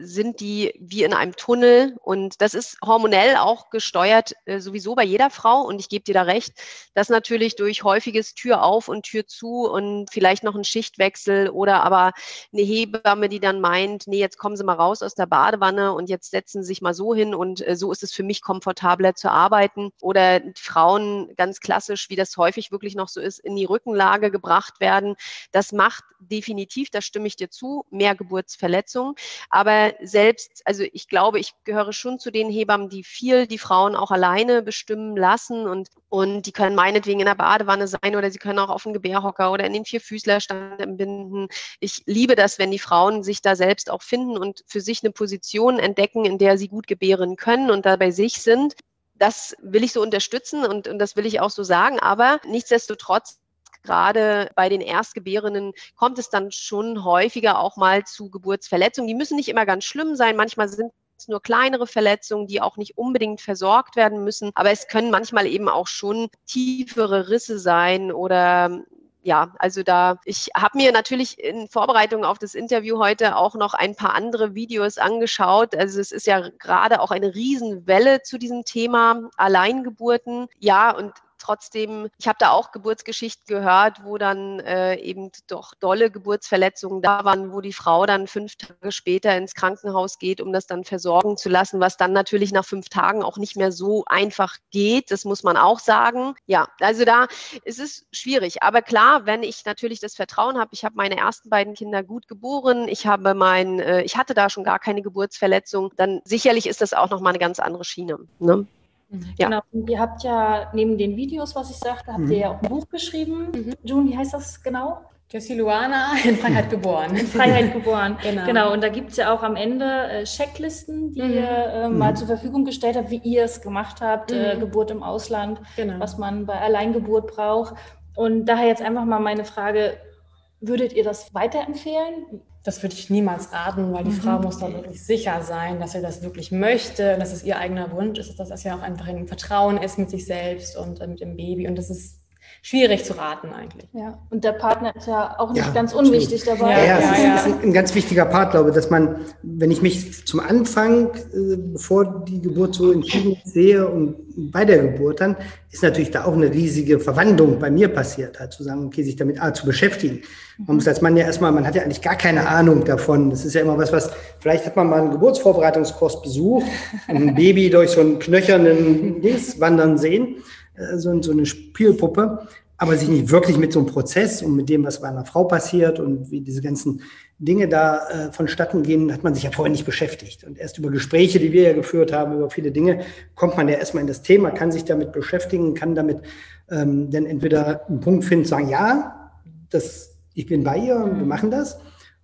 sind die wie in einem Tunnel und das ist hormonell auch gesteuert, äh, sowieso bei jeder Frau. Und ich gebe dir da recht, dass natürlich durch häufiges Tür auf und Tür zu und vielleicht noch ein Schichtwechsel oder aber eine Hebamme, die dann meint, nee, jetzt jetzt kommen Sie mal raus aus der Badewanne und jetzt setzen Sie sich mal so hin und äh, so ist es für mich komfortabler zu arbeiten. Oder Frauen ganz klassisch, wie das häufig wirklich noch so ist, in die Rückenlage gebracht werden. Das macht definitiv, da stimme ich dir zu, mehr Geburtsverletzungen. Aber selbst, also ich glaube, ich gehöre schon zu den Hebammen, die viel die Frauen auch alleine bestimmen lassen und, und die können meinetwegen in der Badewanne sein oder sie können auch auf dem Gebärhocker oder in den Vierfüßlerstand entbinden. Ich liebe das, wenn die Frauen sich da selbst auch finden finden und für sich eine Position entdecken, in der sie gut gebären können und da bei sich sind. Das will ich so unterstützen und, und das will ich auch so sagen. Aber nichtsdestotrotz gerade bei den Erstgebärenden kommt es dann schon häufiger auch mal zu Geburtsverletzungen. Die müssen nicht immer ganz schlimm sein. Manchmal sind es nur kleinere Verletzungen, die auch nicht unbedingt versorgt werden müssen. Aber es können manchmal eben auch schon tiefere Risse sein oder ja, also da, ich habe mir natürlich in Vorbereitung auf das Interview heute auch noch ein paar andere Videos angeschaut. Also es ist ja gerade auch eine Riesenwelle zu diesem Thema Alleingeburten. Ja, und trotzdem, ich habe da auch Geburtsgeschichten gehört, wo dann äh, eben doch dolle Geburtsverletzungen da waren, wo die Frau dann fünf Tage später ins Krankenhaus geht, um das dann versorgen zu lassen, was dann natürlich nach fünf Tagen auch nicht mehr so einfach geht. Das muss man auch sagen. Ja, also da ist es schwierig. Aber klar, wenn ich natürlich das Vertrauen habe, ich habe meine ersten beiden Kinder gut geboren, ich habe mein, äh, ich hatte da schon gar keine Geburtsverletzung, dann sicherlich ist das auch nochmal eine ganz andere Schiene. Ne? Mhm. Ja. Genau. Und ihr habt ja neben den Videos, was ich sagte, habt mhm. ihr ja auch ein Buch geschrieben. Mhm. June, wie heißt das genau? Jessie Luana in Freiheit geboren. In Freiheit geboren. genau. genau. Und da gibt es ja auch am Ende äh, Checklisten, die mhm. ihr äh, mal mhm. zur Verfügung gestellt habt, wie ihr es gemacht habt, äh, mhm. Geburt im Ausland, genau. was man bei Alleingeburt braucht. Und daher jetzt einfach mal meine Frage, würdet ihr das weiterempfehlen? Das würde ich niemals raten, weil die mhm. Frau muss da wirklich sicher sein, dass sie das wirklich möchte, dass es ihr eigener Wunsch ist, dass das ja auch einfach ein Vertrauen ist mit sich selbst und äh, mit dem Baby. Und das ist schwierig zu raten eigentlich. Ja, und der Partner ist ja auch nicht ja, ganz unwichtig dabei. Ja, ja, ja, ja. Ist ein, ganz wichtiger Part, glaube ich, dass man, wenn ich mich zum Anfang, äh, bevor die Geburt so entschieden sehe und bei der Geburt dann, ist natürlich da auch eine riesige Verwandlung bei mir passiert, halt zu sagen, okay, sich damit ah, zu beschäftigen. Man muss als Mann ja erstmal, man hat ja eigentlich gar keine Ahnung davon. Das ist ja immer was, was, vielleicht hat man mal einen Geburtsvorbereitungskurs besucht und ein Baby durch so einen knöchernen Dings wandern sehen so, so eine Spielpuppe, aber sich nicht wirklich mit so einem Prozess und mit dem, was bei einer Frau passiert und wie diese ganzen Dinge da äh, vonstatten gehen, hat man sich ja vorher nicht beschäftigt. Und erst über Gespräche, die wir ja geführt haben, über viele Dinge, kommt man ja erstmal in das Thema, kann sich damit beschäftigen, kann damit ähm, dann entweder einen Punkt finden, sagen, ja, das, ich bin bei ihr und wir machen das.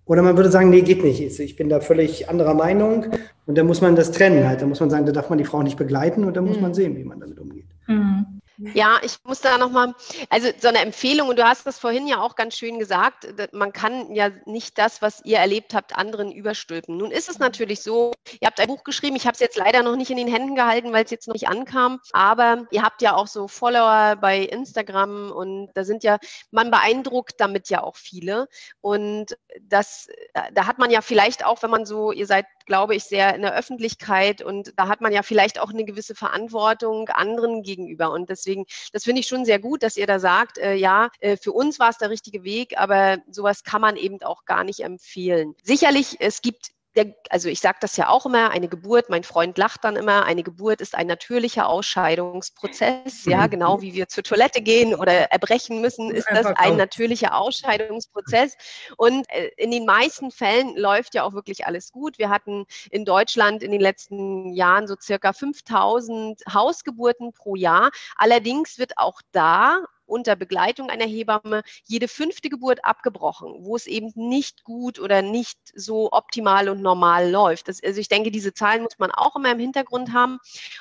Oder man würde sagen, nee, geht nicht. Ich bin da völlig anderer Meinung. Und dann muss man das trennen halt. Da muss man sagen, da darf man die Frau nicht begleiten und dann muss man sehen, wie man damit umgeht. Mhm. Ja, ich muss da nochmal, also so eine Empfehlung, und du hast das vorhin ja auch ganz schön gesagt, man kann ja nicht das, was ihr erlebt habt, anderen überstülpen. Nun ist es natürlich so, ihr habt ein Buch geschrieben, ich habe es jetzt leider noch nicht in den Händen gehalten, weil es jetzt noch nicht ankam, aber ihr habt ja auch so Follower bei Instagram und da sind ja, man beeindruckt damit ja auch viele. Und das, da hat man ja vielleicht auch, wenn man so, ihr seid glaube ich, sehr in der Öffentlichkeit und da hat man ja vielleicht auch eine gewisse Verantwortung anderen gegenüber. Und deswegen, das finde ich schon sehr gut, dass ihr da sagt, äh, ja, äh, für uns war es der richtige Weg, aber sowas kann man eben auch gar nicht empfehlen. Sicherlich, es gibt der, also ich sage das ja auch immer, eine Geburt, mein Freund lacht dann immer, eine Geburt ist ein natürlicher Ausscheidungsprozess, ja, mhm. genau wie wir zur Toilette gehen oder erbrechen müssen, ist das ein natürlicher Ausscheidungsprozess. Und äh, in den meisten Fällen läuft ja auch wirklich alles gut. Wir hatten in Deutschland in den letzten Jahren so circa 5000 Hausgeburten pro Jahr. Allerdings wird auch da unter Begleitung einer Hebamme jede fünfte Geburt abgebrochen, wo es eben nicht gut oder nicht so optimal und normal läuft. Das, also ich denke, diese Zahlen muss man auch immer im Hintergrund haben.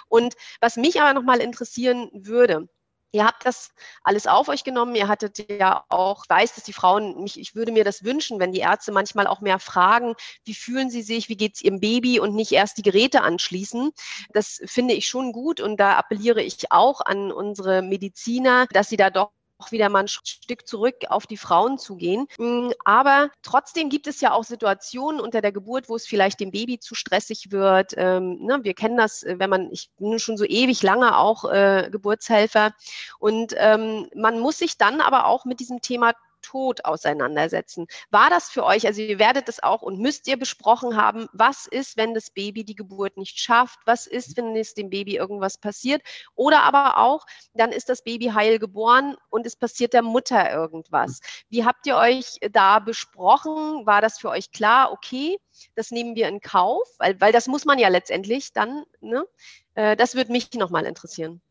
Und was mich aber nochmal interessieren würde, Ihr habt das alles auf euch genommen. Ihr hattet ja auch, weiß, dass die Frauen, mich, ich würde mir das wünschen, wenn die Ärzte manchmal auch mehr fragen, wie fühlen sie sich, wie geht es ihrem Baby und nicht erst die Geräte anschließen. Das finde ich schon gut und da appelliere ich auch an unsere Mediziner, dass sie da doch auch wieder mal ein Stück zurück auf die Frauen zu gehen. Mm, aber trotzdem gibt es ja auch Situationen unter der Geburt, wo es vielleicht dem Baby zu stressig wird. Ähm, ne, wir kennen das, äh, wenn man, ich bin schon so ewig lange auch äh, Geburtshelfer. Und ähm, man muss sich dann aber auch mit diesem Thema Tod auseinandersetzen. War das für euch, also ihr werdet es auch und müsst ihr besprochen haben, was ist, wenn das Baby die Geburt nicht schafft? Was ist, wenn es dem Baby irgendwas passiert? Oder aber auch, dann ist das Baby heil geboren und es passiert der Mutter irgendwas. Wie habt ihr euch da besprochen? War das für euch klar, okay, das nehmen wir in Kauf? Weil, weil das muss man ja letztendlich dann, ne? Äh, das würde mich nochmal interessieren.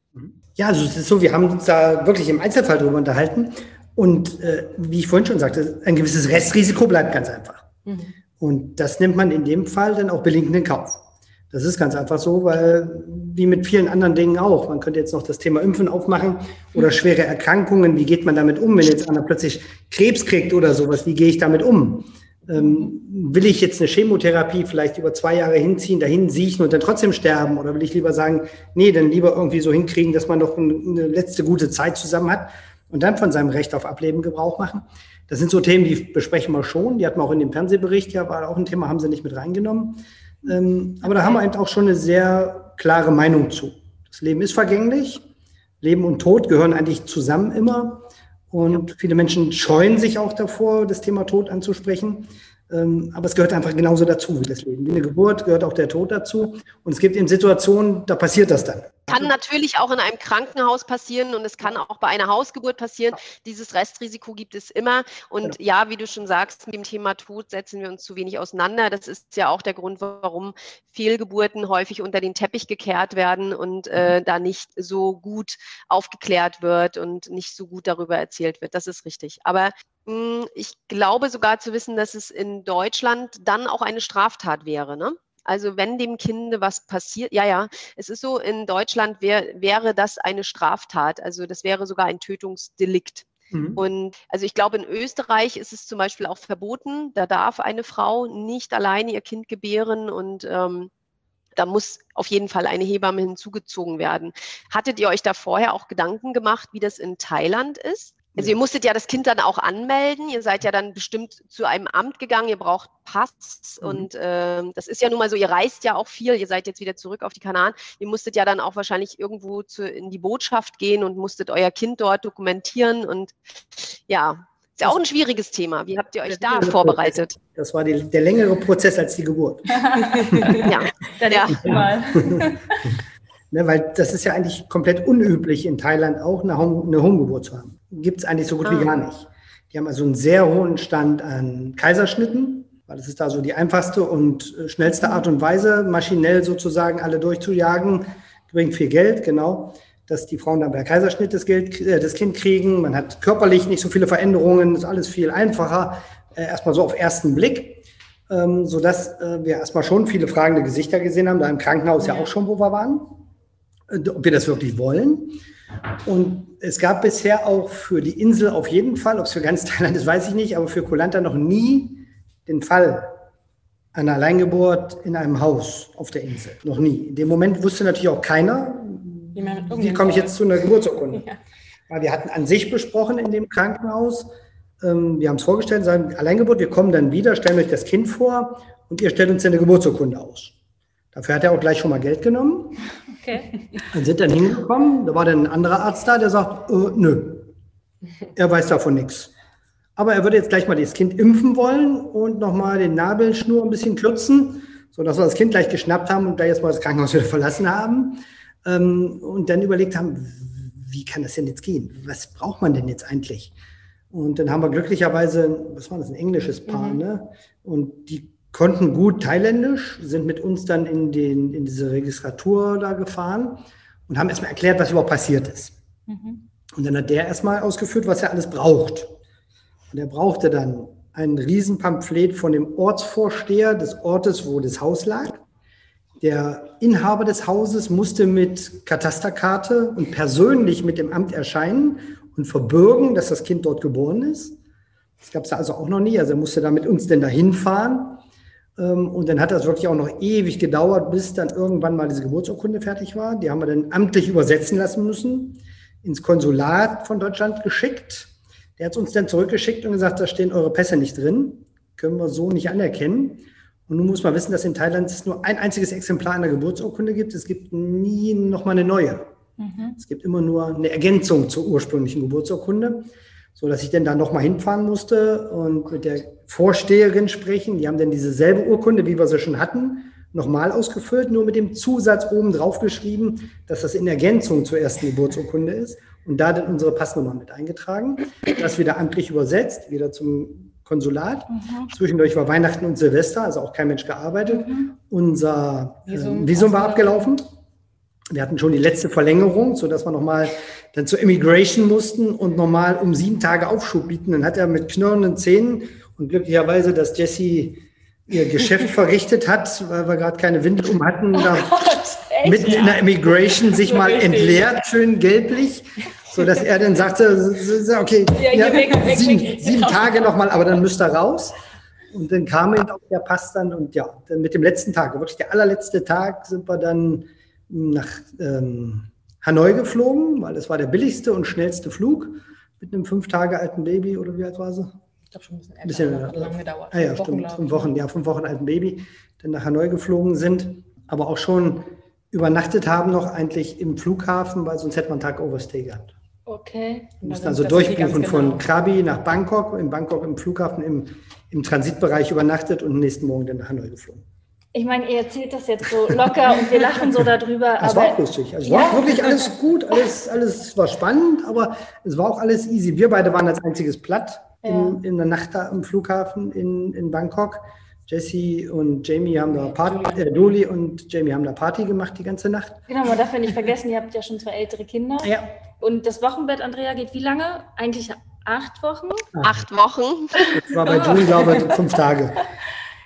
Ja, also es ist so, wir haben uns da wirklich im Einzelfall drüber unterhalten und äh, wie ich vorhin schon sagte, ein gewisses Restrisiko bleibt ganz einfach. Mhm. Und das nimmt man in dem Fall dann auch billigend in Kauf. Das ist ganz einfach so, weil wie mit vielen anderen Dingen auch, man könnte jetzt noch das Thema Impfen aufmachen oder schwere Erkrankungen, wie geht man damit um, wenn jetzt einer plötzlich Krebs kriegt oder sowas, wie gehe ich damit um? Ähm, will ich jetzt eine Chemotherapie vielleicht über zwei Jahre hinziehen, dahin siechen und dann trotzdem sterben? Oder will ich lieber sagen, nee, dann lieber irgendwie so hinkriegen, dass man noch eine letzte gute Zeit zusammen hat? Und dann von seinem Recht auf Ableben Gebrauch machen. Das sind so Themen, die besprechen wir schon. Die hatten wir auch in dem Fernsehbericht, ja, war auch ein Thema, haben sie nicht mit reingenommen. Ähm, aber da haben wir eben auch schon eine sehr klare Meinung zu. Das Leben ist vergänglich. Leben und Tod gehören eigentlich zusammen immer. Und viele Menschen scheuen sich auch davor, das Thema Tod anzusprechen. Ähm, aber es gehört einfach genauso dazu wie das Leben. Wie eine Geburt gehört auch der Tod dazu. Und es gibt eben Situationen, da passiert das dann. Kann natürlich auch in einem Krankenhaus passieren und es kann auch bei einer Hausgeburt passieren. Dieses Restrisiko gibt es immer. Und genau. ja, wie du schon sagst, mit dem Thema Tod setzen wir uns zu wenig auseinander. Das ist ja auch der Grund, warum Fehlgeburten häufig unter den Teppich gekehrt werden und äh, mhm. da nicht so gut aufgeklärt wird und nicht so gut darüber erzählt wird. Das ist richtig. Aber ich glaube sogar zu wissen, dass es in Deutschland dann auch eine Straftat wäre. Ne? Also wenn dem Kinde was passiert, ja, ja, es ist so, in Deutschland wär, wäre das eine Straftat. Also das wäre sogar ein Tötungsdelikt. Mhm. Und also ich glaube, in Österreich ist es zum Beispiel auch verboten. Da darf eine Frau nicht alleine ihr Kind gebären und ähm, da muss auf jeden Fall eine Hebamme hinzugezogen werden. Hattet ihr euch da vorher auch Gedanken gemacht, wie das in Thailand ist? Also ihr musstet ja das Kind dann auch anmelden. Ihr seid ja dann bestimmt zu einem Amt gegangen. Ihr braucht Pass mhm. und äh, das ist ja nun mal so. Ihr reist ja auch viel. Ihr seid jetzt wieder zurück auf die Kanaren. Ihr musstet ja dann auch wahrscheinlich irgendwo zu, in die Botschaft gehen und musstet euer Kind dort dokumentieren und ja. Ist ja auch ein schwieriges Thema. Wie habt ihr euch da vorbereitet? Prozess. Das war die, der längere Prozess als die Geburt. ja, dann ja. mal. Ne, weil das ist ja eigentlich komplett unüblich in Thailand auch eine, Home, eine Homegeburt zu haben. Gibt es eigentlich so gut ah. wie gar nicht. Die haben also einen sehr hohen Stand an Kaiserschnitten, weil das ist da so die einfachste und äh, schnellste Art und Weise, maschinell sozusagen alle durchzujagen, bringt viel Geld, genau, dass die Frauen dann bei Kaiserschnitt das, Geld, äh, das Kind kriegen. Man hat körperlich nicht so viele Veränderungen, ist alles viel einfacher, äh, erstmal so auf ersten Blick, ähm, sodass äh, wir erstmal schon viele fragende Gesichter gesehen haben, da im Krankenhaus ja auch schon, wo wir waren ob wir das wirklich wollen. Und es gab bisher auch für die Insel auf jeden Fall, ob es für ganz Thailand ist, weiß ich nicht, aber für Kolanta noch nie den Fall einer Alleingeburt in einem Haus auf der Insel. Noch nie. In dem Moment wusste natürlich auch keiner, wie komme ich jetzt zu einer Geburtsurkunde. Ja. Weil wir hatten an sich besprochen in dem Krankenhaus, ähm, wir haben es vorgestellt, sagen Alleingeburt, wir kommen dann wieder, stellen euch das Kind vor und ihr stellt uns eine Geburtsurkunde aus. Dafür hat er auch gleich schon mal Geld genommen. Okay. Dann sind dann hingekommen, da war dann ein anderer Arzt da, der sagt, äh, nö, er weiß davon nichts. Aber er würde jetzt gleich mal das Kind impfen wollen und nochmal den Nabelschnur ein bisschen kürzen, sodass wir das Kind gleich geschnappt haben und da jetzt mal das Krankenhaus wieder verlassen haben. Ähm, und dann überlegt haben, wie kann das denn jetzt gehen? Was braucht man denn jetzt eigentlich? Und dann haben wir glücklicherweise, was war das, ein englisches Paar, mhm. ne? Und die konnten gut Thailändisch, sind mit uns dann in, den, in diese Registratur da gefahren und haben erstmal erklärt, was überhaupt passiert ist. Mhm. Und dann hat der erstmal ausgeführt, was er alles braucht. Und er brauchte dann ein Riesenpamphlet von dem Ortsvorsteher des Ortes, wo das Haus lag. Der Inhaber des Hauses musste mit Katasterkarte und persönlich mit dem Amt erscheinen und verbürgen, dass das Kind dort geboren ist. Das gab es also auch noch nie. Also er musste da mit uns denn dahin fahren. Ähm, und dann hat das wirklich auch noch ewig gedauert, bis dann irgendwann mal diese Geburtsurkunde fertig war. Die haben wir dann amtlich übersetzen lassen müssen, ins Konsulat von Deutschland geschickt. Der hat es uns dann zurückgeschickt und gesagt, da stehen eure Pässe nicht drin. Können wir so nicht anerkennen. Und nun muss man wissen, dass in Thailand es nur ein einziges Exemplar einer Geburtsurkunde gibt. Es gibt nie nochmal eine neue. Mhm. Es gibt immer nur eine Ergänzung zur ursprünglichen Geburtsurkunde, so dass ich dann da nochmal hinfahren musste und mit der Vorsteherin sprechen. Die haben dann diese selbe Urkunde, wie wir sie schon hatten, nochmal ausgefüllt, nur mit dem Zusatz oben drauf geschrieben, dass das in Ergänzung zur ersten Geburtsurkunde ist und da dann unsere Passnummer mit eingetragen. Das wieder amtlich übersetzt, wieder zum Konsulat. Mhm. Zwischendurch war Weihnachten und Silvester, also auch kein Mensch gearbeitet. Mhm. Unser äh, Visum, Visum war abgelaufen. Wir hatten schon die letzte Verlängerung, sodass wir nochmal dann zur Immigration mussten und nochmal um sieben Tage Aufschub bieten. Dann hat er mit knurrenden Zähnen und glücklicherweise, dass Jesse ihr Geschäft verrichtet hat, weil wir gerade keine Windel um hatten, oh Gott, mitten in der Immigration sich mal entleert, schön gelblich, sodass er dann sagte, okay, ja, ja, sieben, sieben Tage nochmal, aber dann müsst ihr raus. Und dann kam auch der Pass dann und ja, dann mit dem letzten Tag, wirklich der allerletzte Tag, sind wir dann nach ähm, Hanoi geflogen, weil es war der billigste und schnellste Flug mit einem fünf Tage alten Baby oder wie alt war sie? Ich glaube schon ein bisschen älter, bisschen, lange gedauert. Ah, ja, Wochen, stimmt, fünf Wochen, ja, fünf Wochen alten Baby, dann nach Hanoi geflogen sind, aber auch schon übernachtet haben noch eigentlich im Flughafen, weil sonst hätte man einen Tag Overstay gehabt. Okay. Wir mussten also durchbuchen genau. von Krabi nach Bangkok, in Bangkok im Flughafen im, im Transitbereich übernachtet und nächsten Morgen dann nach Hanoi geflogen. Ich meine, ihr erzählt das jetzt so locker und wir lachen so darüber. Es war auch lustig. Also ja. war wirklich alles gut, alles, alles war spannend, aber es war auch alles easy. Wir beide waren als einziges platt ja. in, in, der Nacht da am Flughafen in, in Bangkok. Jesse und Jamie haben da Party, äh, Doli und Jamie haben da Party gemacht die ganze Nacht. Genau, man darf ja nicht vergessen, ihr habt ja schon zwei ältere Kinder. Ja. Und das Wochenbett, Andrea, geht wie lange? Eigentlich acht Wochen? Acht Wochen. Das war bei Julie, glaube ich, fünf Tage.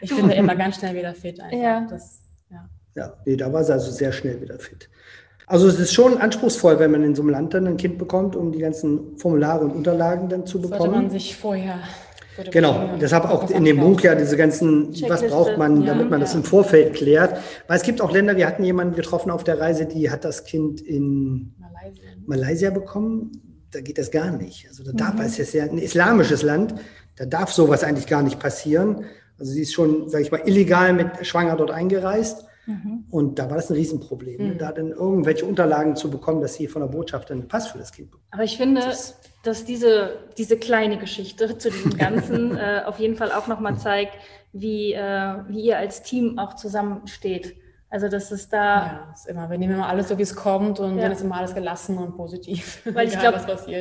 Ich finde immer ganz schnell wieder fit einfach. Ja. Das, ja. ja, nee, da war sie also sehr schnell wieder fit. Also es ist schon anspruchsvoll, wenn man in so einem Land dann ein Kind bekommt, um die ganzen Formulare und Unterlagen dann zu bekommen. Sollte man sich vorher Genau, deshalb auch in dem Buch ja diese ganzen, was braucht man, damit man das im Vorfeld klärt. Weil es gibt auch Länder, wir hatten jemanden getroffen auf der Reise, die hat das Kind in Malaysia, Malaysia bekommen. Da geht das gar nicht. Also da darf, mhm. es ist ja ein islamisches Land, da darf sowas eigentlich gar nicht passieren. Also sie ist schon, sage ich mal, illegal mit schwanger dort eingereist. Mhm. Und da war das ein Riesenproblem, ne? mhm. da dann irgendwelche Unterlagen zu bekommen, dass sie von der Botschaft einen Pass für das Kind bekommt. Aber ich finde, das dass diese, diese kleine Geschichte zu diesem Ganzen äh, auf jeden Fall auch nochmal zeigt, wie, äh, wie ihr als Team auch zusammensteht. Also das ist da. Ja, ist immer. Wir nehmen immer alles so, wie es kommt und ja. dann ist immer alles gelassen und positiv. Weil ich glaube,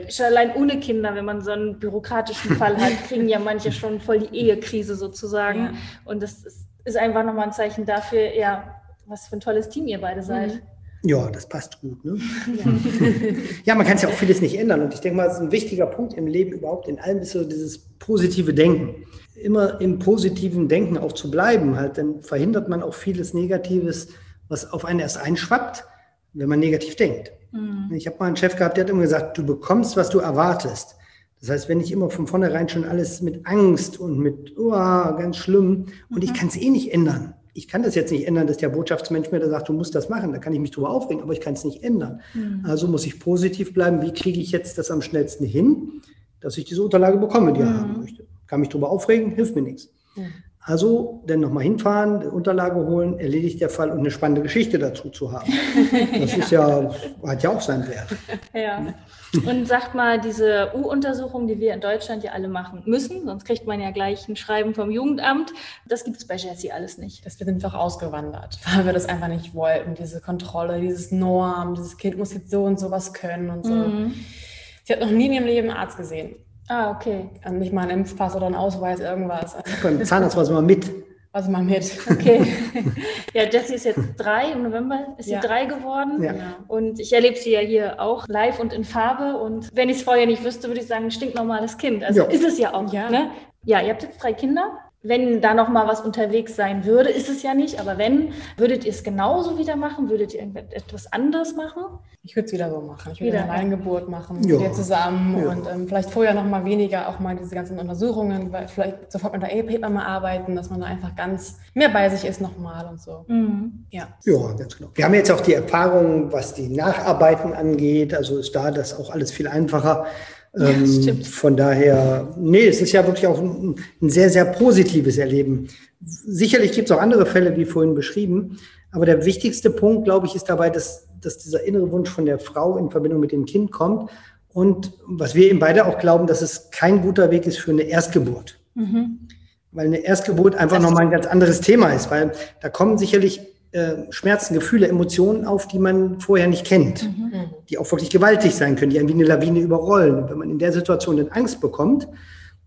schon allein ohne Kinder, wenn man so einen bürokratischen Fall hat, kriegen ja manche schon voll die Ehekrise sozusagen. Ja. Und das ist, ist einfach nochmal ein Zeichen dafür, ja, was für ein tolles Team ihr beide seid. Mhm. Ja, das passt gut. Ne? Ja. ja, man kann es ja auch vieles nicht ändern. Und ich denke mal, es ist ein wichtiger Punkt im Leben überhaupt, in allem ist so dieses positive Denken. Immer im positiven Denken auch zu bleiben, halt, dann verhindert man auch vieles Negatives, was auf einen erst einschwappt, wenn man negativ denkt. Mhm. Ich habe mal einen Chef gehabt, der hat immer gesagt, du bekommst, was du erwartest. Das heißt, wenn ich immer von vornherein schon alles mit Angst und mit, oh, ganz schlimm, und mhm. ich kann es eh nicht ändern ich kann das jetzt nicht ändern, dass der Botschaftsmensch mir da sagt, du musst das machen. Da kann ich mich drüber aufregen, aber ich kann es nicht ändern. Mhm. Also muss ich positiv bleiben. Wie kriege ich jetzt das am schnellsten hin, dass ich diese Unterlage bekomme, die mhm. er haben möchte? Kann mich drüber aufregen, hilft mir nichts. Mhm. Also dann nochmal hinfahren, Unterlage holen, erledigt der Fall und eine spannende Geschichte dazu zu haben. Das ja. ist ja, hat ja auch seinen Wert. Ja. Und sagt mal, diese U-Untersuchung, die wir in Deutschland ja alle machen müssen, sonst kriegt man ja gleich ein Schreiben vom Jugendamt, das gibt es bei Jessie alles nicht. Das wir sind doch ausgewandert, weil wir das einfach nicht wollten, diese Kontrolle, dieses Norm, dieses Kind muss jetzt so und so was können und so. Mhm. Sie hat noch nie in ihrem Leben einen Arzt gesehen. Ah, okay. Und nicht mal einen Impfpass oder einen Ausweis, irgendwas. Beim Zahnarzt war es immer mit. also mal mit. Okay. Ja, Jessie ist jetzt drei, im November ist ja. sie drei geworden. Ja. Und ich erlebe sie ja hier auch live und in Farbe. Und wenn ich es vorher nicht wüsste, würde ich sagen, ein stinknormales Kind. Also ja. ist es ja auch. Ja. Ne? ja, ihr habt jetzt drei Kinder wenn da noch mal was unterwegs sein würde, ist es ja nicht, aber wenn, würdet ihr es genauso wieder machen? Würdet ihr etwas anderes machen? Ich würde es wieder so machen. Ich würde eine Alleingeburt machen, ja. wieder zusammen ja. und ähm, vielleicht vorher noch mal weniger auch mal diese ganzen Untersuchungen, weil vielleicht sofort mit der Hebamme arbeiten, dass man da einfach ganz mehr bei sich ist nochmal und so. Mhm. Ja. ja, ganz genau. Wir haben jetzt auch die Erfahrung, was die Nacharbeiten angeht, also ist da das auch alles viel einfacher. Ähm, von daher, nee, es ist ja wirklich auch ein, ein sehr, sehr positives Erleben. Sicherlich gibt es auch andere Fälle, wie vorhin beschrieben, aber der wichtigste Punkt, glaube ich, ist dabei, dass, dass dieser innere Wunsch von der Frau in Verbindung mit dem Kind kommt. Und was wir eben beide auch glauben, dass es kein guter Weg ist für eine Erstgeburt. Mhm. Weil eine Erstgeburt einfach nochmal ein ganz anderes Thema ist, weil da kommen sicherlich äh, Schmerzen, Gefühle, Emotionen auf, die man vorher nicht kennt, mhm. die auch wirklich gewaltig sein können, die einen wie eine Lawine überrollen. Und wenn man in der Situation dann Angst bekommt,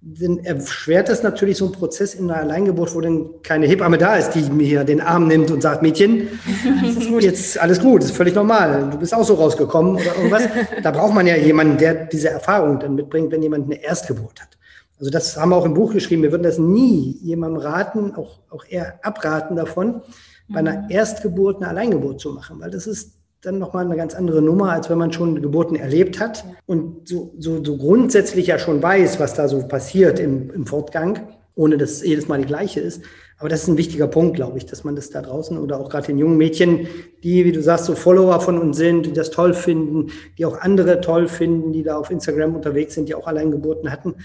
dann erschwert das natürlich so einen Prozess in einer Alleingeburt, wo dann keine Hebamme da ist, die mir hier den Arm nimmt und sagt, Mädchen, jetzt alles gut, ist völlig normal, du bist auch so rausgekommen oder irgendwas. Da braucht man ja jemanden, der diese Erfahrung dann mitbringt, wenn jemand eine Erstgeburt hat. Also das haben wir auch im Buch geschrieben. Wir würden das nie jemandem raten, auch, auch eher abraten davon, bei einer mhm. Erstgeburt eine Alleingeburt zu machen, weil das ist dann nochmal eine ganz andere Nummer, als wenn man schon Geburten erlebt hat und so, so, so grundsätzlich ja schon weiß, was da so passiert im, im Fortgang, ohne dass es jedes Mal die gleiche ist. Aber das ist ein wichtiger Punkt, glaube ich, dass man das da draußen oder auch gerade den jungen Mädchen, die, wie du sagst, so Follower von uns sind, die das toll finden, die auch andere toll finden, die da auf Instagram unterwegs sind, die auch Alleingeburten hatten,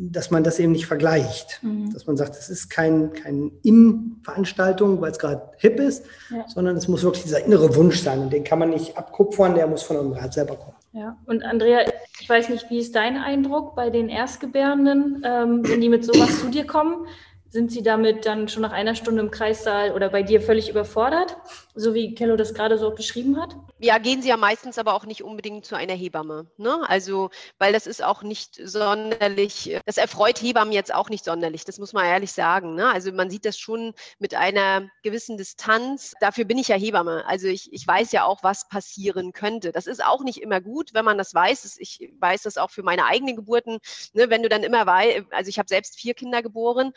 dass man das eben nicht vergleicht. Mhm. Dass man sagt, es ist kein, kein In-Veranstaltung, weil es gerade hip ist, ja. sondern es muss wirklich dieser innere Wunsch sein. Und den kann man nicht abkupfern, der muss von einem Rat selber kommen. Ja, und Andrea, ich weiß nicht, wie ist dein Eindruck bei den Erstgebärenden, ähm, wenn die mit sowas zu dir kommen? Sind Sie damit dann schon nach einer Stunde im Kreissaal oder bei dir völlig überfordert, so wie Kello das gerade so beschrieben hat? Ja, gehen Sie ja meistens aber auch nicht unbedingt zu einer Hebamme. Ne? Also, weil das ist auch nicht sonderlich, das erfreut Hebammen jetzt auch nicht sonderlich, das muss man ehrlich sagen. Ne? Also man sieht das schon mit einer gewissen Distanz. Dafür bin ich ja Hebamme. Also ich, ich weiß ja auch, was passieren könnte. Das ist auch nicht immer gut, wenn man das weiß. Ich weiß das auch für meine eigenen Geburten. Ne? Wenn du dann immer weißt, also ich habe selbst vier Kinder geboren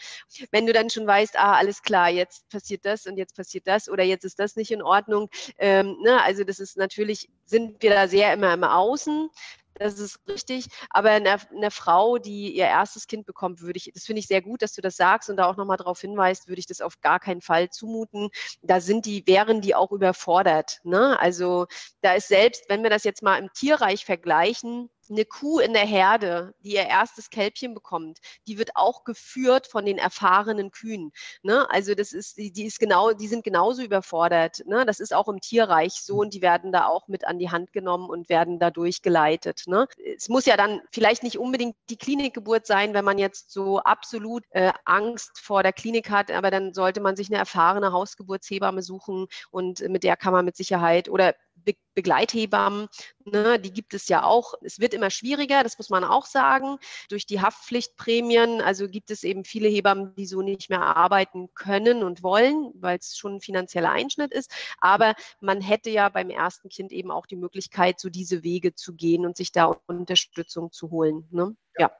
wenn du dann schon weißt, ah, alles klar, jetzt passiert das und jetzt passiert das oder jetzt ist das nicht in Ordnung. Ähm, ne? Also das ist natürlich, sind wir da sehr immer im Außen. Das ist richtig. Aber eine, eine, Frau, die ihr erstes Kind bekommt, würde ich, das finde ich sehr gut, dass du das sagst und da auch nochmal darauf hinweist, würde ich das auf gar keinen Fall zumuten. Da sind die, wären die auch überfordert. Ne? Also da ist selbst, wenn wir das jetzt mal im Tierreich vergleichen, eine Kuh in der Herde, die ihr erstes Kälbchen bekommt, die wird auch geführt von den erfahrenen Kühen. Ne? Also das ist, die, die ist genau, die sind genauso überfordert. Ne? Das ist auch im Tierreich so und die werden da auch mit an die Hand genommen und werden da durchgeleitet. Ne? Es muss ja dann vielleicht nicht unbedingt die Klinikgeburt sein, wenn man jetzt so absolut äh, Angst vor der Klinik hat, aber dann sollte man sich eine erfahrene Hausgeburtshebamme suchen und mit der kann man mit Sicherheit oder Be Begleithebammen, ne, die gibt es ja auch. Es wird immer schwieriger, das muss man auch sagen, durch die Haftpflichtprämien. Also gibt es eben viele Hebammen, die so nicht mehr arbeiten können und wollen, weil es schon ein finanzieller Einschnitt ist. Aber man hätte ja beim ersten Kind eben auch die Möglichkeit, so diese Wege zu gehen und sich da Unterstützung zu holen. Ne? Ja.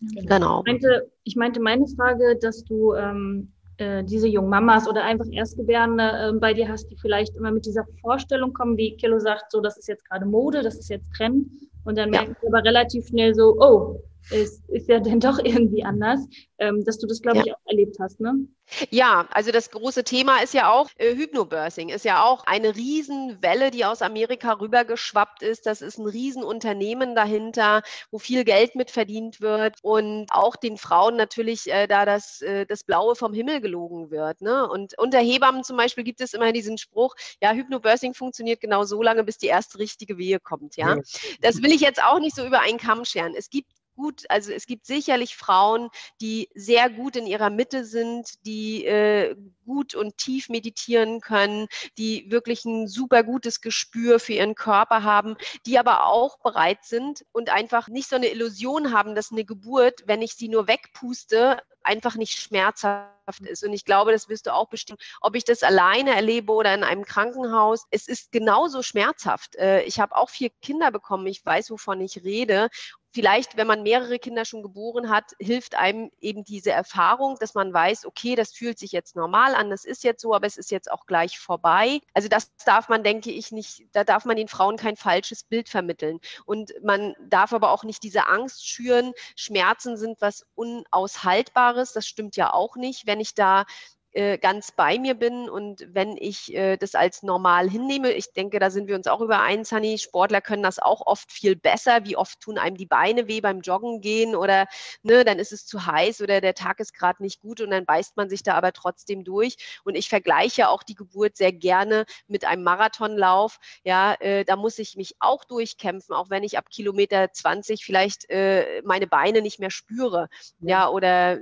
Genau. Ich meinte, ich meinte meine Frage, dass du ähm, äh, diese jungen Mamas oder einfach Erstgebärende äh, bei dir hast, die vielleicht immer mit dieser Vorstellung kommen, wie Kilo sagt, so das ist jetzt gerade Mode, das ist jetzt Trend und dann ja. merken sie aber relativ schnell so, oh, es ist ja dann doch irgendwie anders, ähm, dass du das, glaube ja. ich, auch erlebt hast, ne? Ja, also das große Thema ist ja auch äh, Hypnobirthing, ist ja auch eine Riesenwelle, die aus Amerika rübergeschwappt ist. Das ist ein Riesenunternehmen dahinter, wo viel Geld mit verdient wird und auch den Frauen natürlich äh, da das, äh, das Blaue vom Himmel gelogen wird. Ne? Und unter Hebammen zum Beispiel gibt es immer diesen Spruch, ja, Hypnobirthing funktioniert genau so lange, bis die erste richtige Wehe kommt. Ja, ja. das will ich jetzt auch nicht so über einen Kamm scheren. Es gibt gut, also es gibt sicherlich Frauen, die sehr gut in ihrer Mitte sind, die äh, gut und tief meditieren können, die wirklich ein super gutes Gespür für ihren Körper haben, die aber auch bereit sind und einfach nicht so eine Illusion haben, dass eine Geburt, wenn ich sie nur wegpuste, einfach nicht schmerzhaft ist. Und ich glaube, das wirst du auch bestimmen, ob ich das alleine erlebe oder in einem Krankenhaus. Es ist genauso schmerzhaft. Äh, ich habe auch vier Kinder bekommen. Ich weiß, wovon ich rede vielleicht, wenn man mehrere Kinder schon geboren hat, hilft einem eben diese Erfahrung, dass man weiß, okay, das fühlt sich jetzt normal an, das ist jetzt so, aber es ist jetzt auch gleich vorbei. Also das darf man, denke ich, nicht, da darf man den Frauen kein falsches Bild vermitteln. Und man darf aber auch nicht diese Angst schüren, Schmerzen sind was Unaushaltbares, das stimmt ja auch nicht. Wenn ich da äh, ganz bei mir bin und wenn ich äh, das als normal hinnehme, ich denke, da sind wir uns auch übereins, Honey, Sportler können das auch oft viel besser. Wie oft tun einem die Beine weh beim Joggen gehen oder ne, dann ist es zu heiß oder der Tag ist gerade nicht gut und dann beißt man sich da aber trotzdem durch. Und ich vergleiche auch die Geburt sehr gerne mit einem Marathonlauf. Ja, äh, da muss ich mich auch durchkämpfen, auch wenn ich ab Kilometer 20 vielleicht äh, meine Beine nicht mehr spüre. Ja, oder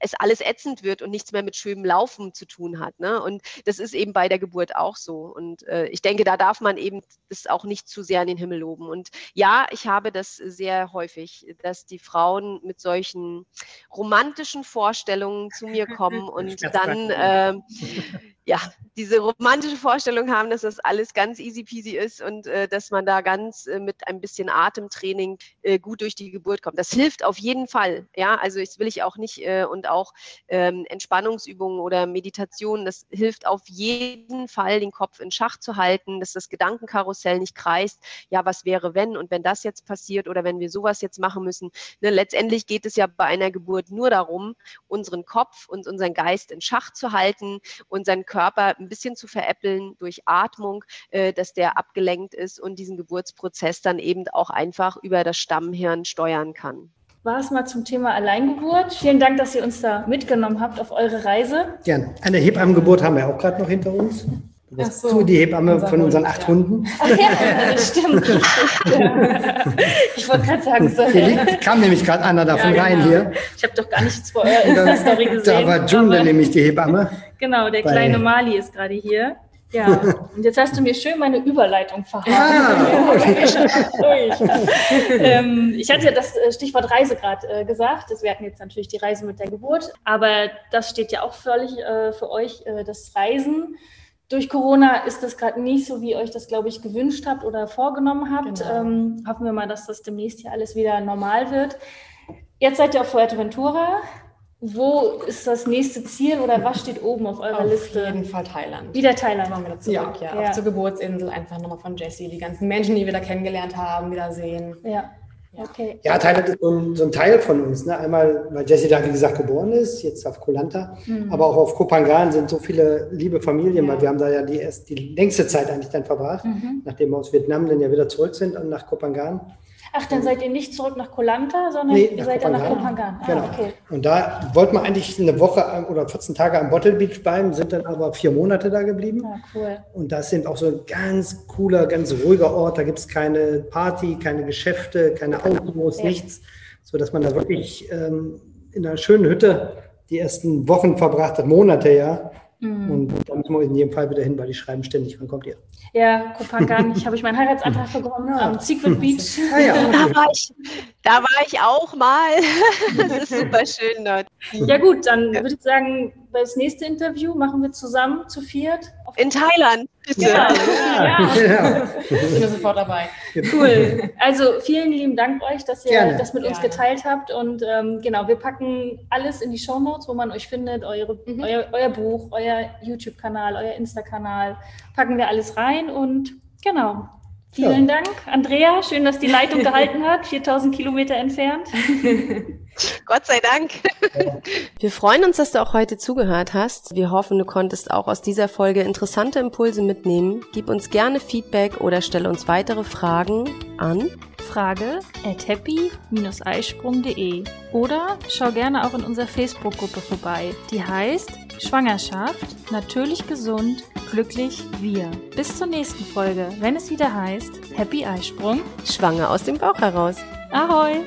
es alles ätzend wird und nichts mehr mit schönem Laufen zu tun hat. Ne? Und das ist eben bei der Geburt auch so. Und äh, ich denke, da darf man eben das auch nicht zu sehr an den Himmel loben. Und ja, ich habe das sehr häufig, dass die Frauen mit solchen romantischen Vorstellungen zu mir kommen und dann äh, ja, diese romantische Vorstellung haben, dass das alles ganz easy peasy ist und äh, dass man da ganz äh, mit ein bisschen Atemtraining äh, gut durch die Geburt kommt. Das hilft auf jeden Fall. Ja, also das will ich auch nicht äh, und auch ähm, Entspannungsübungen oder Meditation, das hilft auf jeden Fall, den Kopf in Schach zu halten, dass das Gedankenkarussell nicht kreist. Ja, was wäre wenn und wenn das jetzt passiert oder wenn wir sowas jetzt machen müssen. Ne, letztendlich geht es ja bei einer Geburt nur darum, unseren Kopf und unseren Geist in Schach zu halten und seinen Körper ein bisschen zu veräppeln durch Atmung, äh, dass der abgelenkt ist und diesen Geburtsprozess dann eben auch einfach über das Stammhirn steuern kann war es mal zum Thema Alleingeburt. Vielen Dank, dass ihr uns da mitgenommen habt auf eure Reise. Gerne. Eine Hebammengeburt haben wir auch gerade noch hinter uns. Ach so, die Hebamme unser von unseren acht ja. Hunden. Ach ja, das stimmt. ich wollte gerade sagen, so. Hier liegt, kam nämlich gerade einer davon ja, genau. rein hier. Ich habe doch gar nichts vor eurer Insta-Story gesehen. Da war June nämlich die Hebamme. Genau, der kleine Mali ist gerade hier. Ja, und jetzt hast du mir schön meine Überleitung verhauen. Ah, ähm, ich hatte ja das äh, Stichwort Reise gerade äh, gesagt. Wir hatten jetzt natürlich die Reise mit der Geburt, aber das steht ja auch völlig äh, für euch, äh, das Reisen. Durch Corona ist das gerade nicht so, wie ihr euch das, glaube ich, gewünscht habt oder vorgenommen habt. Genau. Ähm, hoffen wir mal, dass das demnächst hier alles wieder normal wird. Jetzt seid ihr auf Fuerteventura. Wo ist das nächste Ziel oder was steht oben auf eurer auf Liste? Auf jeden Fall Thailand. Wieder Thailand. Machen wir zurück, ja. ja. ja. Auf zur Geburtsinsel, einfach nochmal von Jessie, die ganzen Menschen, die wir da kennengelernt haben, wiedersehen. Ja. Okay. Ja, Thailand ist so ein, so ein, Teil von uns. Ne? Einmal, weil Jessie da, wie gesagt, geboren ist, jetzt auf Koh Lanta, mhm. aber auch auf Koh Phangan sind so viele liebe Familien, ja. weil wir haben da ja die, erst die längste Zeit eigentlich dann verbracht, mhm. nachdem wir aus Vietnam dann ja wieder zurück sind und nach Koh Phangan. Ach, dann seid ihr nicht zurück nach Koh Lanta, sondern nee, ihr seid dann nach Koh Phangan. Ah, genau. Okay. Und da wollten wir eigentlich eine Woche oder 14 Tage am Bottle Beach bleiben, sind dann aber vier Monate da geblieben. Ah, cool. Und das sind auch so ein ganz cooler, ganz ruhiger Ort. Da gibt es keine Party, keine Geschäfte, keine Autos, ja. nichts. So dass man da wirklich ähm, in einer schönen Hütte die ersten Wochen verbracht hat, Monate ja. Mhm. Und wir in jedem Fall wieder hin, weil die schreiben ständig, wann kommt ihr? Ja, Kopangan, ich habe ich meinen Heiratsantrag bekommen ja. am Secret Beach. Ah, ja, okay. da, war ich, da war ich auch mal. Das ist super schön dort. Ja gut, dann würde ich sagen, das nächste Interview machen wir zusammen zu viert. In Thailand. Bitte. Ja, ja. ja. Ich bin sofort dabei. Cool. Also vielen lieben Dank euch, dass ihr Gerne. das mit uns geteilt habt. Und ähm, genau, wir packen alles in die Show Notes, wo man euch findet, eure, mhm. euer, euer Buch, euer YouTube-Kanal, euer Insta-Kanal, packen wir alles rein. Und genau, Vielen ja. Dank, Andrea. Schön, dass die Leitung gehalten hat, 4000 Kilometer entfernt. Gott sei Dank. Wir freuen uns, dass du auch heute zugehört hast. Wir hoffen, du konntest auch aus dieser Folge interessante Impulse mitnehmen. Gib uns gerne Feedback oder stelle uns weitere Fragen an frage at happy-eisprung.de oder schau gerne auch in unserer Facebook-Gruppe vorbei. Die heißt Schwangerschaft, natürlich gesund, glücklich wir. Bis zur nächsten Folge, wenn es wieder heißt Happy Eisprung. Schwanger aus dem Bauch heraus. Ahoi!